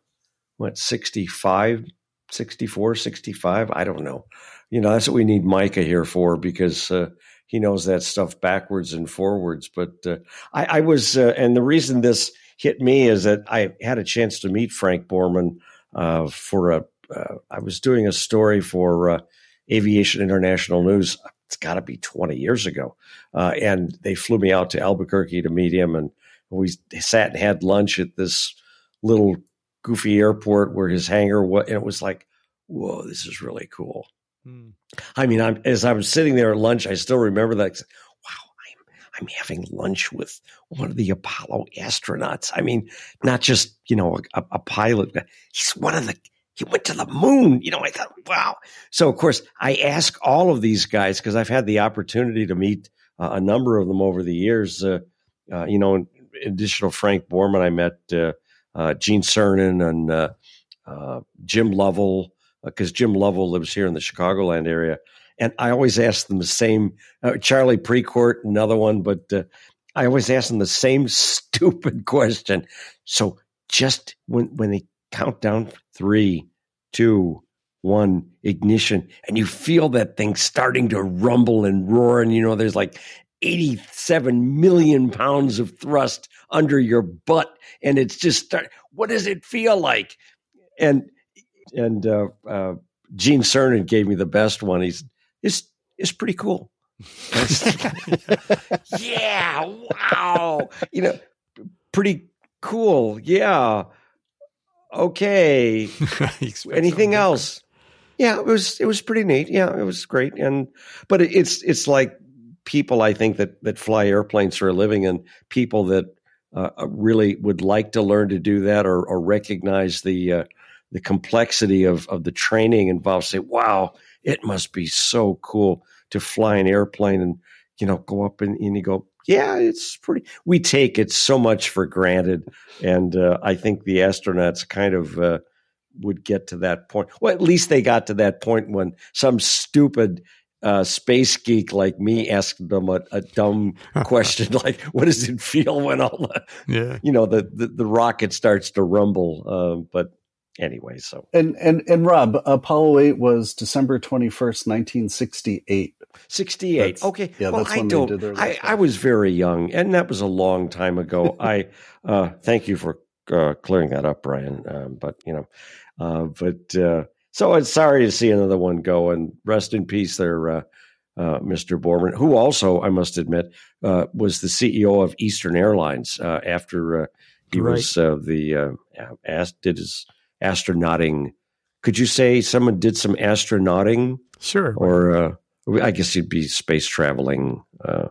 what, 65, 64, 65? I don't know you know that's what we need Micah here for because uh, he knows that stuff backwards and forwards. But uh, I, I, was, uh, and the reason this hit me is that I had a chance to meet Frank Borman uh, for a. Uh, I was doing a story for uh, Aviation International News. It's got to be twenty years ago, and they flew me out to Albuquerque to meet him, and we sat and had lunch at this little goofy airport where his hangar was, and it was like, whoa, this is really cool. Hmm. I mean, I'm, as I was sitting there at lunch, I still remember that. Wow, I'm I'm having lunch with one of the Apollo astronauts. I mean, not just you know a, a pilot. He's one of the. He went to the moon. You know, I thought, wow. So of course, I ask all of these guys because I've had the opportunity to meet uh, a number of them over the years. Uh, uh, you know, in addition to Frank Borman, I met uh, uh, Gene Cernan and uh, Jim Lovell because Jim Lovell lives here in the Chicagoland area. And I always ask them the same, uh, Charlie Precourt, another one, but uh, I always ask them the same stupid question. So just when, when they count down three, two, one, ignition, and you feel that thing starting to rumble and roar, and you know, there's like 87 million pounds of thrust under your butt, and it's just start, what does it feel like? And and uh, uh, Gene Cernan gave me the best one. He's it's it's pretty cool. yeah, wow. You know, pretty cool. Yeah. Okay. Anything else? Yeah, it was it was pretty neat. Yeah, it was great. And but it, it's it's like people I think that that fly airplanes for a living and people that uh, really would like to learn to do that or, or recognize the uh, the complexity of, of the training involved say, wow, it must be so cool to fly an airplane and, you know, go up and, and you go, yeah, it's pretty, we take it so much for granted. And uh, I think the astronauts kind of uh, would get to that point. Well, at least they got to that point when some stupid uh, space geek like me asked them a, a dumb question like, "What does it feel when all the Yeah. you know the the, the rocket starts to rumble?" Um, but anyway, so And and and Rob, Apollo eight was December twenty first, nineteen sixty eight. sixty eight. That's- Okay, yeah, well, that's I when they don't. did their I, I was very young, and that was a long time ago. I uh, thank you for uh, clearing that up, Brian. Um, but you know, uh, but uh, so I'm sorry to see another one go, and rest in peace, there, uh, uh, Mr. Borman, who also, I must admit, uh, was the CEO of Eastern Airlines uh, after uh, he Right. was uh, the uh, ast- did his astronauting. Could you say someone did some astronauting, Sure. or uh, I guess you'd be space traveling? Uh,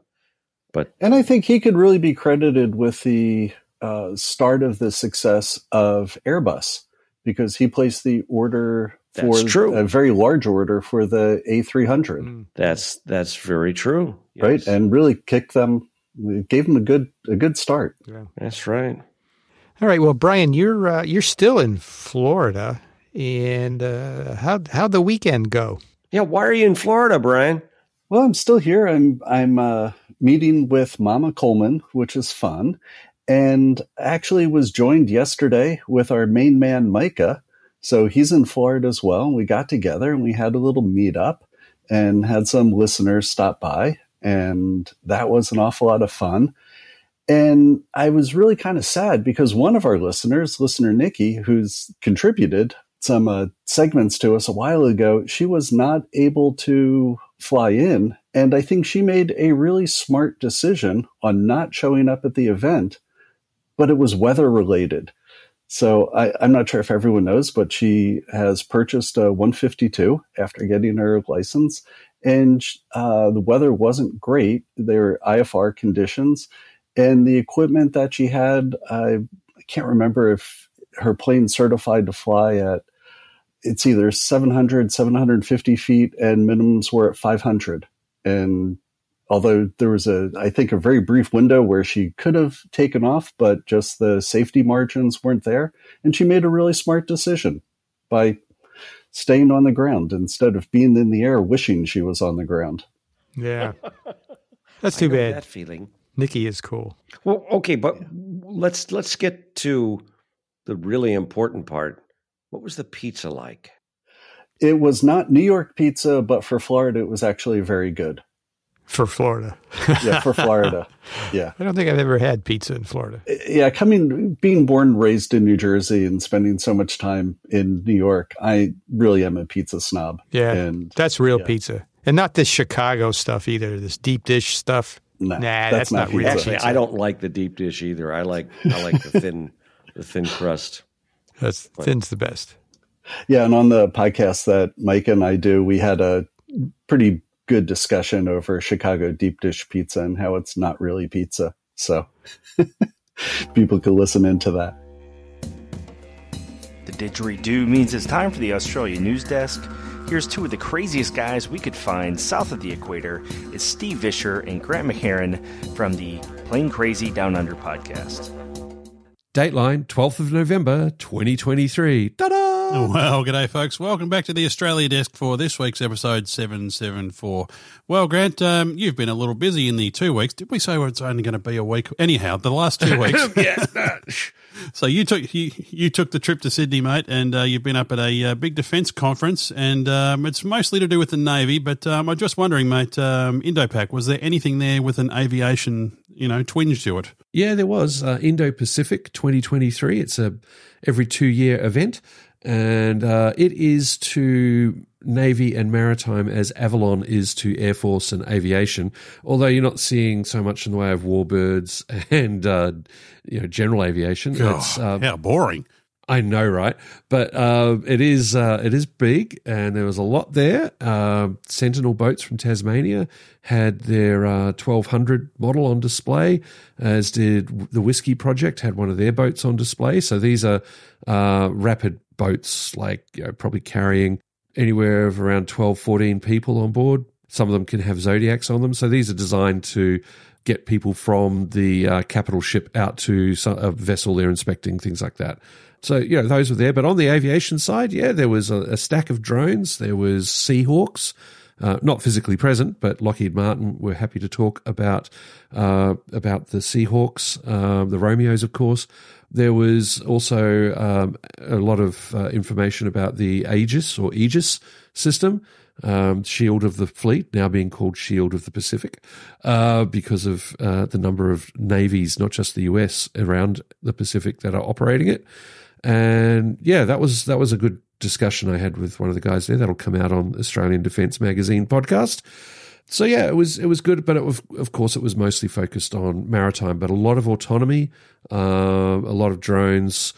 And I think he could really be credited with the uh, start of the success of Airbus because he placed the order for That's true. a very large order for the A300, Mm. That's that's very true. right? And really kicked them, gave them a good a good start. Yeah. that's right. All right. Well, Brian, you're uh, you're still in Florida, and uh, how how'd the weekend go? Yeah, why are you in Florida, Brian? Well, I'm still here. I'm I'm uh, meeting with Mama Coleman, which is fun, and actually was joined yesterday with our main man Micah. So he's in Florida as well. We got together and we had a little meetup and had some listeners stop by, and that was an awful lot of fun. And I was really kind of sad because one of our listeners, listener Nikki, who's contributed some uh, segments to us a while ago, she was not able to fly in. And I think she made a really smart decision on not showing up at the event, but it was weather related. So I, I'm not sure if everyone knows, but she has purchased a 152 after getting her license. And uh, the weather wasn't great. There were IFR conditions. And the equipment that she had, I, I can't remember if her plane certified to fly at it's either 700 750 feet and minimums were at 500 and although there was a i think a very brief window where she could have taken off but just the safety margins weren't there and she made a really smart decision by staying on the ground instead of being in the air wishing she was on the ground Yeah, that's too know bad. That feeling. Nikki is cool. Well, okay, but let's let's get to the really important part. What was the pizza like? it was not new york pizza but for florida it was actually very good For Florida, yeah for florida yeah I don't think I've ever had pizza in Florida. Uh, yeah, coming being born raised in New Jersey and spending so much time in New York, I really am a pizza snob. Yeah, and that's real yeah. pizza, and not this Chicago stuff either. This deep dish stuff. Nah, Nah, that's not real. pizza. Actually, pizza. I don't like the deep dish either. I like I like the thin the thin crust. That's thin's the best. Yeah, and on the podcast that Mike and I do, we had a pretty good discussion over Chicago deep dish pizza and how it's not really pizza. So people could listen into that. The didgeridoo means it's time for the Australia News Desk. Here's two of the craziest guys we could find south of the equator. It's Steve Visscher and Grant McHarrie from the Plane Crazy Down Under podcast. Dateline, 12th of November, 2023. Ta-da! Well, g'day, folks. Welcome back to the Australia Desk for this week's episode 774. Well, Grant, um, you've been a little busy in the two weeks. Did we say it's only going to be a week? Anyhow, the last two weeks. so you took you, you took the trip to Sydney, mate, and uh, you've been up at a uh, big defence conference, and um, it's mostly to do with the Navy. But um, I'm just wondering, mate, um, Indopac, was there anything there with an aviation, you know, twinge to it? Yeah, there was uh, Indo Pacific 2023. It's a every two year event, and uh, it is to Navy and Maritime as Avalon is to Air Force and Aviation. Although you're not seeing so much in the way of warbirds and uh, you know general aviation. It's, uh, How boring. I know, right? But uh, it is uh, it is big, and there was a lot there. Uh, Sentinel boats from Tasmania had their uh, 1200 model on display, as did the Whiskey Project had one of their boats on display. So these are uh, rapid boats, like you know, probably carrying anywhere of around 12, 14 people on board. Some of them can have Zodiacs on them. So these are designed to get people from the uh, capital ship out to some, a vessel they're inspecting, things like that. So, you know, those were there. But on the aviation side, yeah, there was a, a stack of drones. There was Seahawks. uh, not physically present, but Lockheed Martin were happy to talk about uh, about the Seahawks, uh, the Romeos, of course. There was also um, a lot of uh, information about the Aegis or Aegis system, um, Shield of the Fleet, now being called Shield of the Pacific, uh, because of uh, the number of navies, not just the US, around the Pacific that are operating it. And yeah, that was that was a good discussion I had with one of the guys there. That'll come out on Australian Defence Magazine podcast. So yeah, it was it was good, but it was, of course it was mostly focused on maritime, but a lot of autonomy, uh, a lot of drones.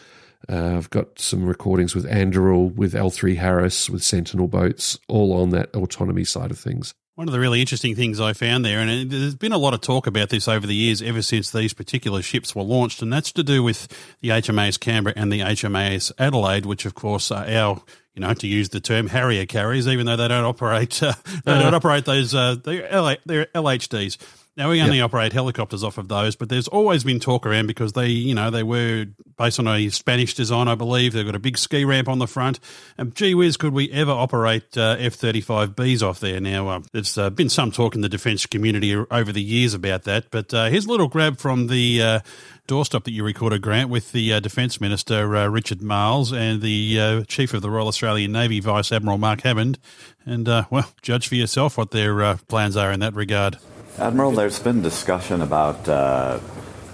Uh, I've got some recordings with Anduril, with L3 Harris, with Sentinel boats, all on that autonomy side of things. One of the really interesting things I found there, and there's been a lot of talk about this over the years, ever since these particular ships were launched, and that's to do with the HMAS Canberra and the HMAS Adelaide, which of course are our, you know, to use the term Harrier carriers, even though they don't operate, uh, they uh-huh. don't operate those, uh, they're LHDs. Now we only yep. operate helicopters off of those, but there's always been talk around because they, you know, they were based on a Spanish design, I believe. They've got a big ski ramp on the front, and gee whiz, could we ever operate uh, F-35Bs off there? Now uh, there's uh, been some talk in the defence community over the years about that, but uh, here's a little grab from the uh, doorstep that you recorded, Grant, with the uh, Defence Minister uh, Richard Marles and the uh, Chief of the Royal Australian Navy, Vice Admiral Mark Hammond. And, uh, well, judge for yourself what their uh, plans are in that regard. Admiral, there's been discussion about uh,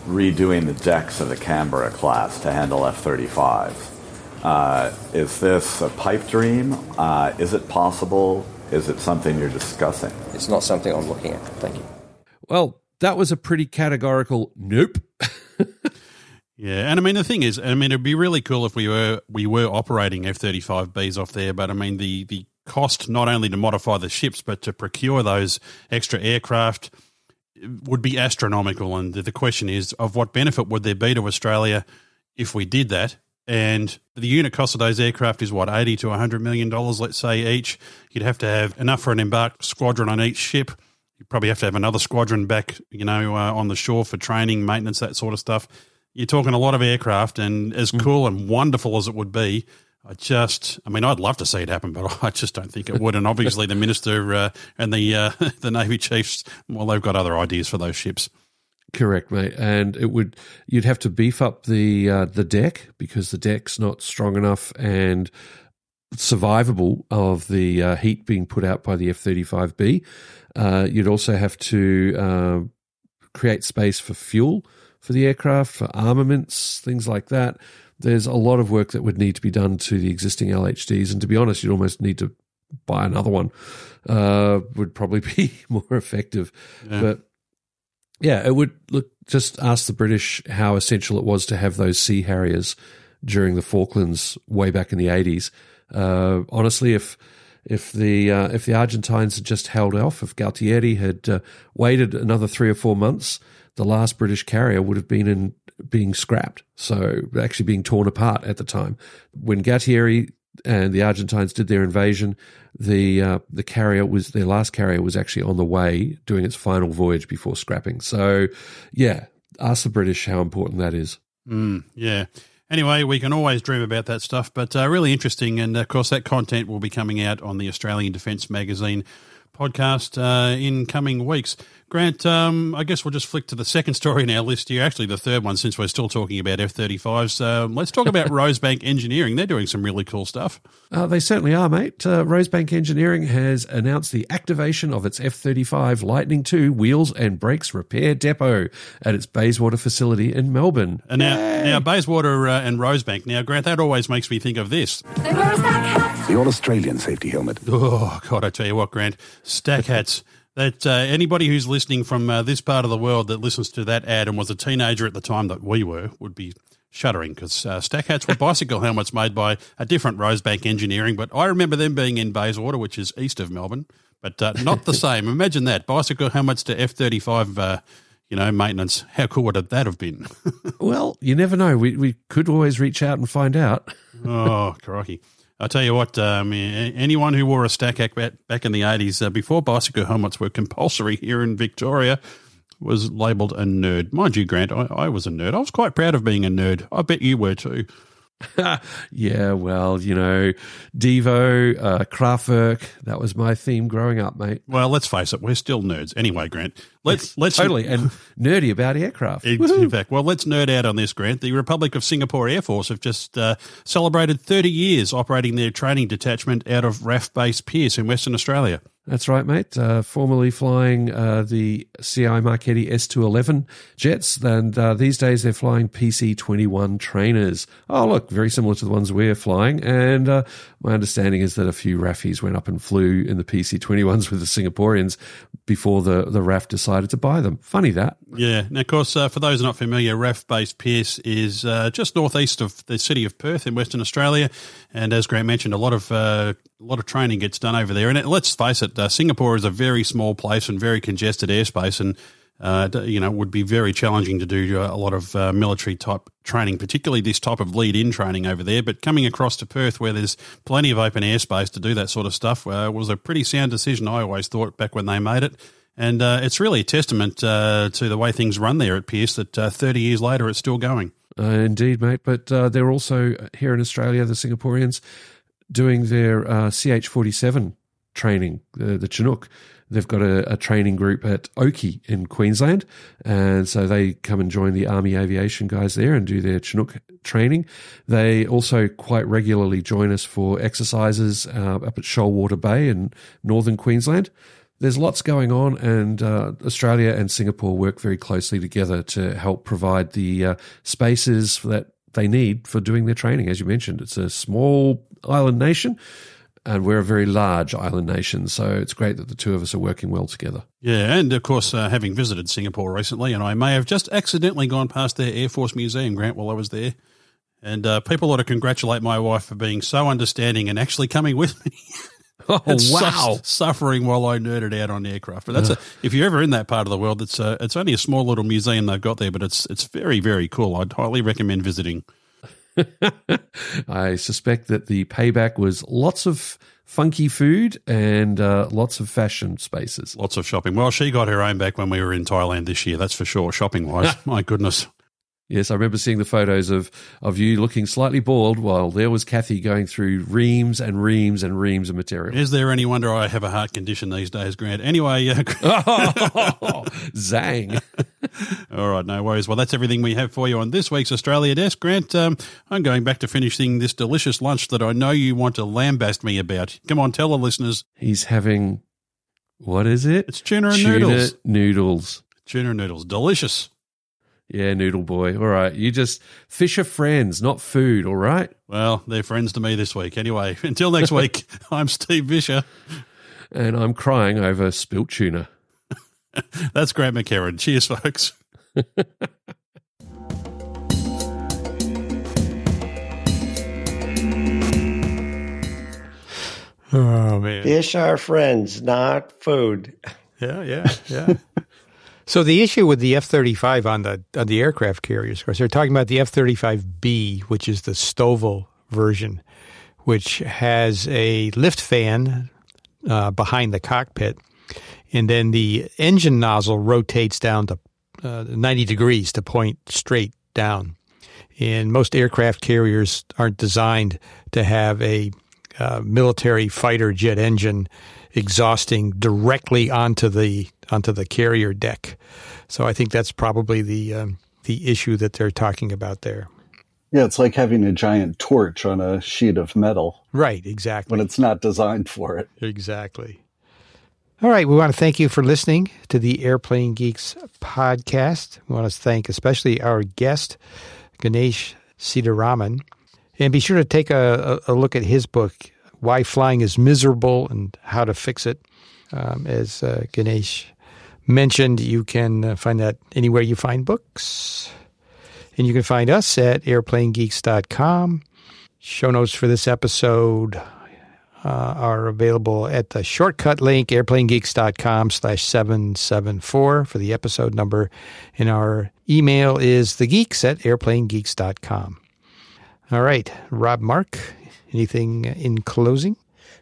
redoing the decks of the Canberra class to handle F 35s. Uh, is this a pipe dream? Uh, is it possible? Is it something you're discussing? It's not something I'm looking at. Thank you. Well, that was a pretty categorical nope. yeah, and I mean the thing is, I mean it'd be really cool if we were we were operating F thirty five Bs off there, but I mean the the cost not only to modify the ships but to procure those extra aircraft would be astronomical. And the question is, of what benefit would there be to Australia if we did that? And the unit cost of those aircraft is what eighty to hundred million dollars, let's say each. You'd have to have enough for an embarked squadron on each ship. You probably have to have another squadron back, you know, uh, on the shore for training, maintenance, that sort of stuff. You're talking a lot of aircraft, and as mm. cool and wonderful as it would be, I just, I mean, I'd love to see it happen, but I just don't think it would. And obviously, the minister uh, and the uh, the navy chiefs, well, they've got other ideas for those ships. Correct, mate. And it would you'd have to beef up the uh, the deck because the deck's not strong enough and survivable of the uh, heat being put out by the F thirty five B. Uh, you'd also have to uh, create space for fuel for the aircraft, for armaments, things like that there's a lot of work that would need to be done to the existing LHDs. And to be honest, you'd almost need to buy another one, uh, would probably be more effective. Yeah. But yeah, it would look, just ask the British how essential it was to have those Sea Harriers during the Falklands way back in the 80s. Uh, honestly, if if the uh, if the Argentines had just held off, if Galtieri had uh, waited another three or four months, the last British carrier would have been in being scrapped, so actually being torn apart at the time. When Galtieri and the Argentines did their invasion, the uh, the carrier was their last carrier was actually on the way doing its final voyage before scrapping. So, yeah, ask the British how important that is. Mm, yeah. Anyway, we can always dream about that stuff, but uh, really interesting. And of course, that content will be coming out on the Australian Defence Magazine podcast uh, in coming weeks. Grant, um, I guess we'll just flick to the second story in our list here. Actually, the third one, since we're still talking about F 35s. Um, let's talk about Rosebank Engineering. They're doing some really cool stuff. Uh, they certainly are, mate. Uh, Rosebank Engineering has announced the activation of its F 35 Lightning II wheels and brakes repair depot at its Bayswater facility in Melbourne. And now, now Bayswater uh, and Rosebank. Now, Grant, that always makes me think of this. The All Australian safety helmet. Oh, God, I tell you what, Grant. Stack hats that uh, anybody who's listening from uh, this part of the world that listens to that ad and was a teenager at the time that we were would be shuddering because uh, stack hats were bicycle helmets made by a different Rosebank Engineering. But I remember them being in Bayswater, which is east of Melbourne, but uh, not the same. Imagine that bicycle helmets to F thirty five. Uh, you know, maintenance. How cool would that have been? well, you never know. We we could always reach out and find out. oh, crikey! I tell you what, um, anyone who wore a stack back, back in the 80s, uh, before bicycle helmets were compulsory here in Victoria, was labelled a nerd. Mind you, Grant, I, I, was a nerd. I was quite proud of being a nerd. I bet you were too. yeah, well, you know, Devo, uh, Kraftwerk, that was my theme growing up, mate. Well, let's face it, we're still nerds. Anyway, Grant, let's let's totally and nerdy about aircraft. In, in, fact, well, let's nerd out on this, Grant. The Republic of Singapore Air Force have just uh, celebrated 30 years operating their training detachment out of RAAF Base Pearce in Western Australia. That's right, mate. Uh, formerly flying uh, the SIAI-Marchetti S211 jets, and uh, these days they're flying PC21 trainers. Oh, look, very similar to the ones we're flying. And uh, my understanding is that a few RAFIs went up and flew in the PC21s with the Singaporeans before the, the RAAF decided to buy them. Funny that. Yeah. Now, of course, uh, for those not familiar, RAAF based Pearce is uh, just northeast of the city of Perth in Western Australia. And as Grant mentioned, a lot of a lot of training gets done over there. And it, let's face it, uh, Singapore is a very small place and very congested airspace, and uh, you know would be very challenging to do uh, a lot of uh, military type training, particularly this type of lead in training over there. But coming across to Perth, where there's plenty of open airspace to do that sort of stuff, uh, was a pretty sound decision. I always thought back when they made it. And uh, it's really a testament to the way things run there at Pearce that 30 years later it's still going. indeed, mate. But they're also here in Australia, the Singaporeans, doing their CH47 training, the, the Chinook. They've got a, a, training group at Oakey in Queensland. And so they come and join the Army aviation guys there and do their Chinook training. They also quite regularly join us for exercises uh, up at Shoalwater Bay in northern Queensland. There's lots going on, and uh, Australia and Singapore work very closely together to help provide the uh, spaces that they need for doing their training. As you mentioned, it's a small island nation and we're a very large island nation, so it's great that the two of us are working well together. Yeah, and of course, uh, having visited Singapore recently, and I may have just accidentally gone past their Air Force Museum, Grant, while I was there. And uh, people ought to congratulate my wife for being so understanding and actually coming with me. oh wow! Su- suffering while I nerded out on aircraft, but that's a, if you're ever in that part of the world, it's a, it's only a small little museum they've got there, but it's it's very very cool. I'd highly recommend visiting. I suspect that the payback was lots of funky food and uh, lots of fashion spaces. Lots of shopping. Well, she got her own back when we were in Thailand this year, that's for sure, shopping wise. My goodness. Yes, I remember seeing the photos of, of you looking slightly bald while there was Kathy going through reams and reams and reams of material. Is there any wonder I have a heart condition these days, Grant? Anyway, uh, oh, zang. All right, no worries. Well, that's everything we have for you on this week's Australia Desk. Grant, um, I'm going back to finishing this delicious lunch that I know you want to lambast me about. Come on, tell the listeners. He's having, what is it? It's tuna and tuna noodles. noodles. Tuna noodles. Delicious. Yeah, noodle boy. All right. You just fish are friends, not food, all right? Well, they're friends to me this week. Anyway, until next week, I'm Steve Visscher. And I'm crying over spilt tuna. That's Grant McHarrie. Cheers, folks. oh, man. Fish are friends, not food. Yeah, yeah, yeah. So the issue with the F thirty five on the on the aircraft carriers, of course, they're talking about the F thirty five B, which is the STOVL version, which has a lift fan uh, behind the cockpit, and then the engine nozzle rotates down to uh, ninety degrees to point straight down. And most aircraft carriers aren't designed to have a uh, military fighter jet engine exhausting directly onto the onto the carrier deck. So I think that's probably the um, the issue that they're talking about there. Yeah, it's like having a giant torch on a sheet of metal. Right, exactly. When it's not designed for it. Exactly. All right, we want to thank you for listening to the Airplane Geeks podcast. We want to thank especially our guest, Ganesh Sitaraman. And be sure to take a, a look at his book, Why Flying is Miserable and How to Fix It. Um, as uh, Ganesh mentioned, you can uh, find that anywhere you find books. And you can find us at airplanegeeks.com. Show notes for this episode uh, are available at the shortcut link, airplanegeeks.com slash 774 for the episode number. And our email is thegeeks at airplanegeeks.com. All right, Rob Mark, anything in closing?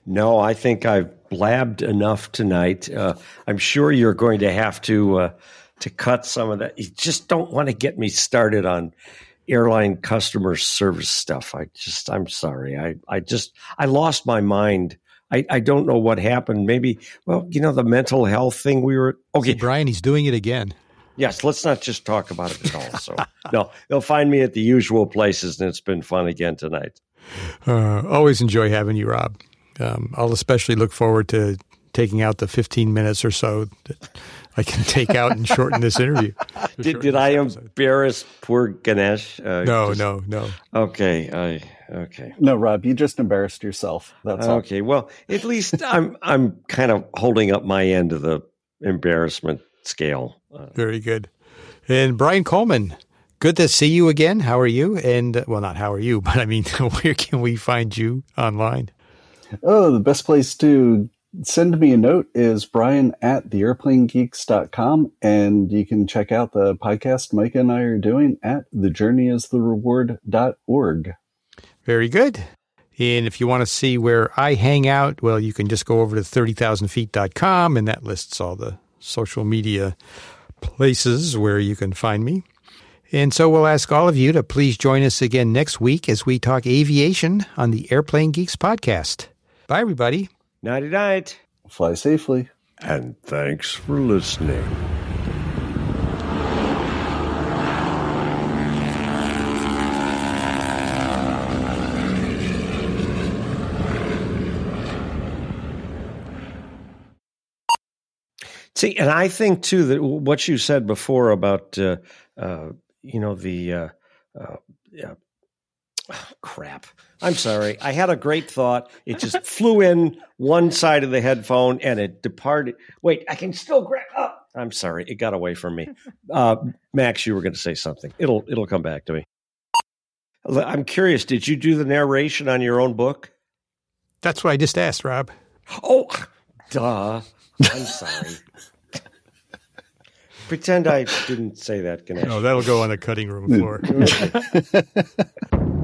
No, I think I've blabbed enough tonight. Uh, I'm sure you're going to have to uh, to cut some of that. You just don't want to get me started on airline customer service stuff. I just, I'm sorry. I, I just, I lost my mind. I, I don't know what happened. Maybe, well, you know, the mental health thing we were, okay. See, Brian, he's doing it again. Yes, let's not just talk about it at all. So, no, they'll find me at the usual places, and it's been fun again tonight. Uh, always enjoy having you, Rob. Um, I'll especially look forward to taking out the 15 minutes or so that I can take out and shorten this interview. Did, did I embarrass poor Ganesh? Uh, no, just, no, no. Okay, I okay. No, Rob, you just embarrassed yourself. That's okay. All. Well, at least I'm I'm kind of holding up my end of the embarrassment scale. Uh, Very good. And Brian Coleman, good to see you again. How are you? And uh, well, not how are you, but I mean, where can we find you online? Oh, the best place to send me a note is brian at theairplanegeeks.com and you can check out the podcast micah and i are doing at thejourneyisthereward.org very good and if you want to see where i hang out well you can just go over to 30000feet.com and that lists all the social media places where you can find me and so we'll ask all of you to please join us again next week as we talk aviation on the airplane geeks podcast bye everybody Nighty night. Fly safely. And thanks for listening. See, and I think too that what you said before about uh, uh, you know the uh, uh Oh, crap. I'm sorry. I had a great thought. It just flew in one side of the headphone and it departed. Wait, I can still grab up. Oh, I'm sorry. It got away from me. Uh, Max, you were going to say something. It'll it'll come back to me. I'm curious. Did you do the narration on your own book? That's what I just asked, Rob. Oh, duh. I'm sorry. Pretend I didn't say that, Ganesh. No, that'll go on the cutting room hmm. floor.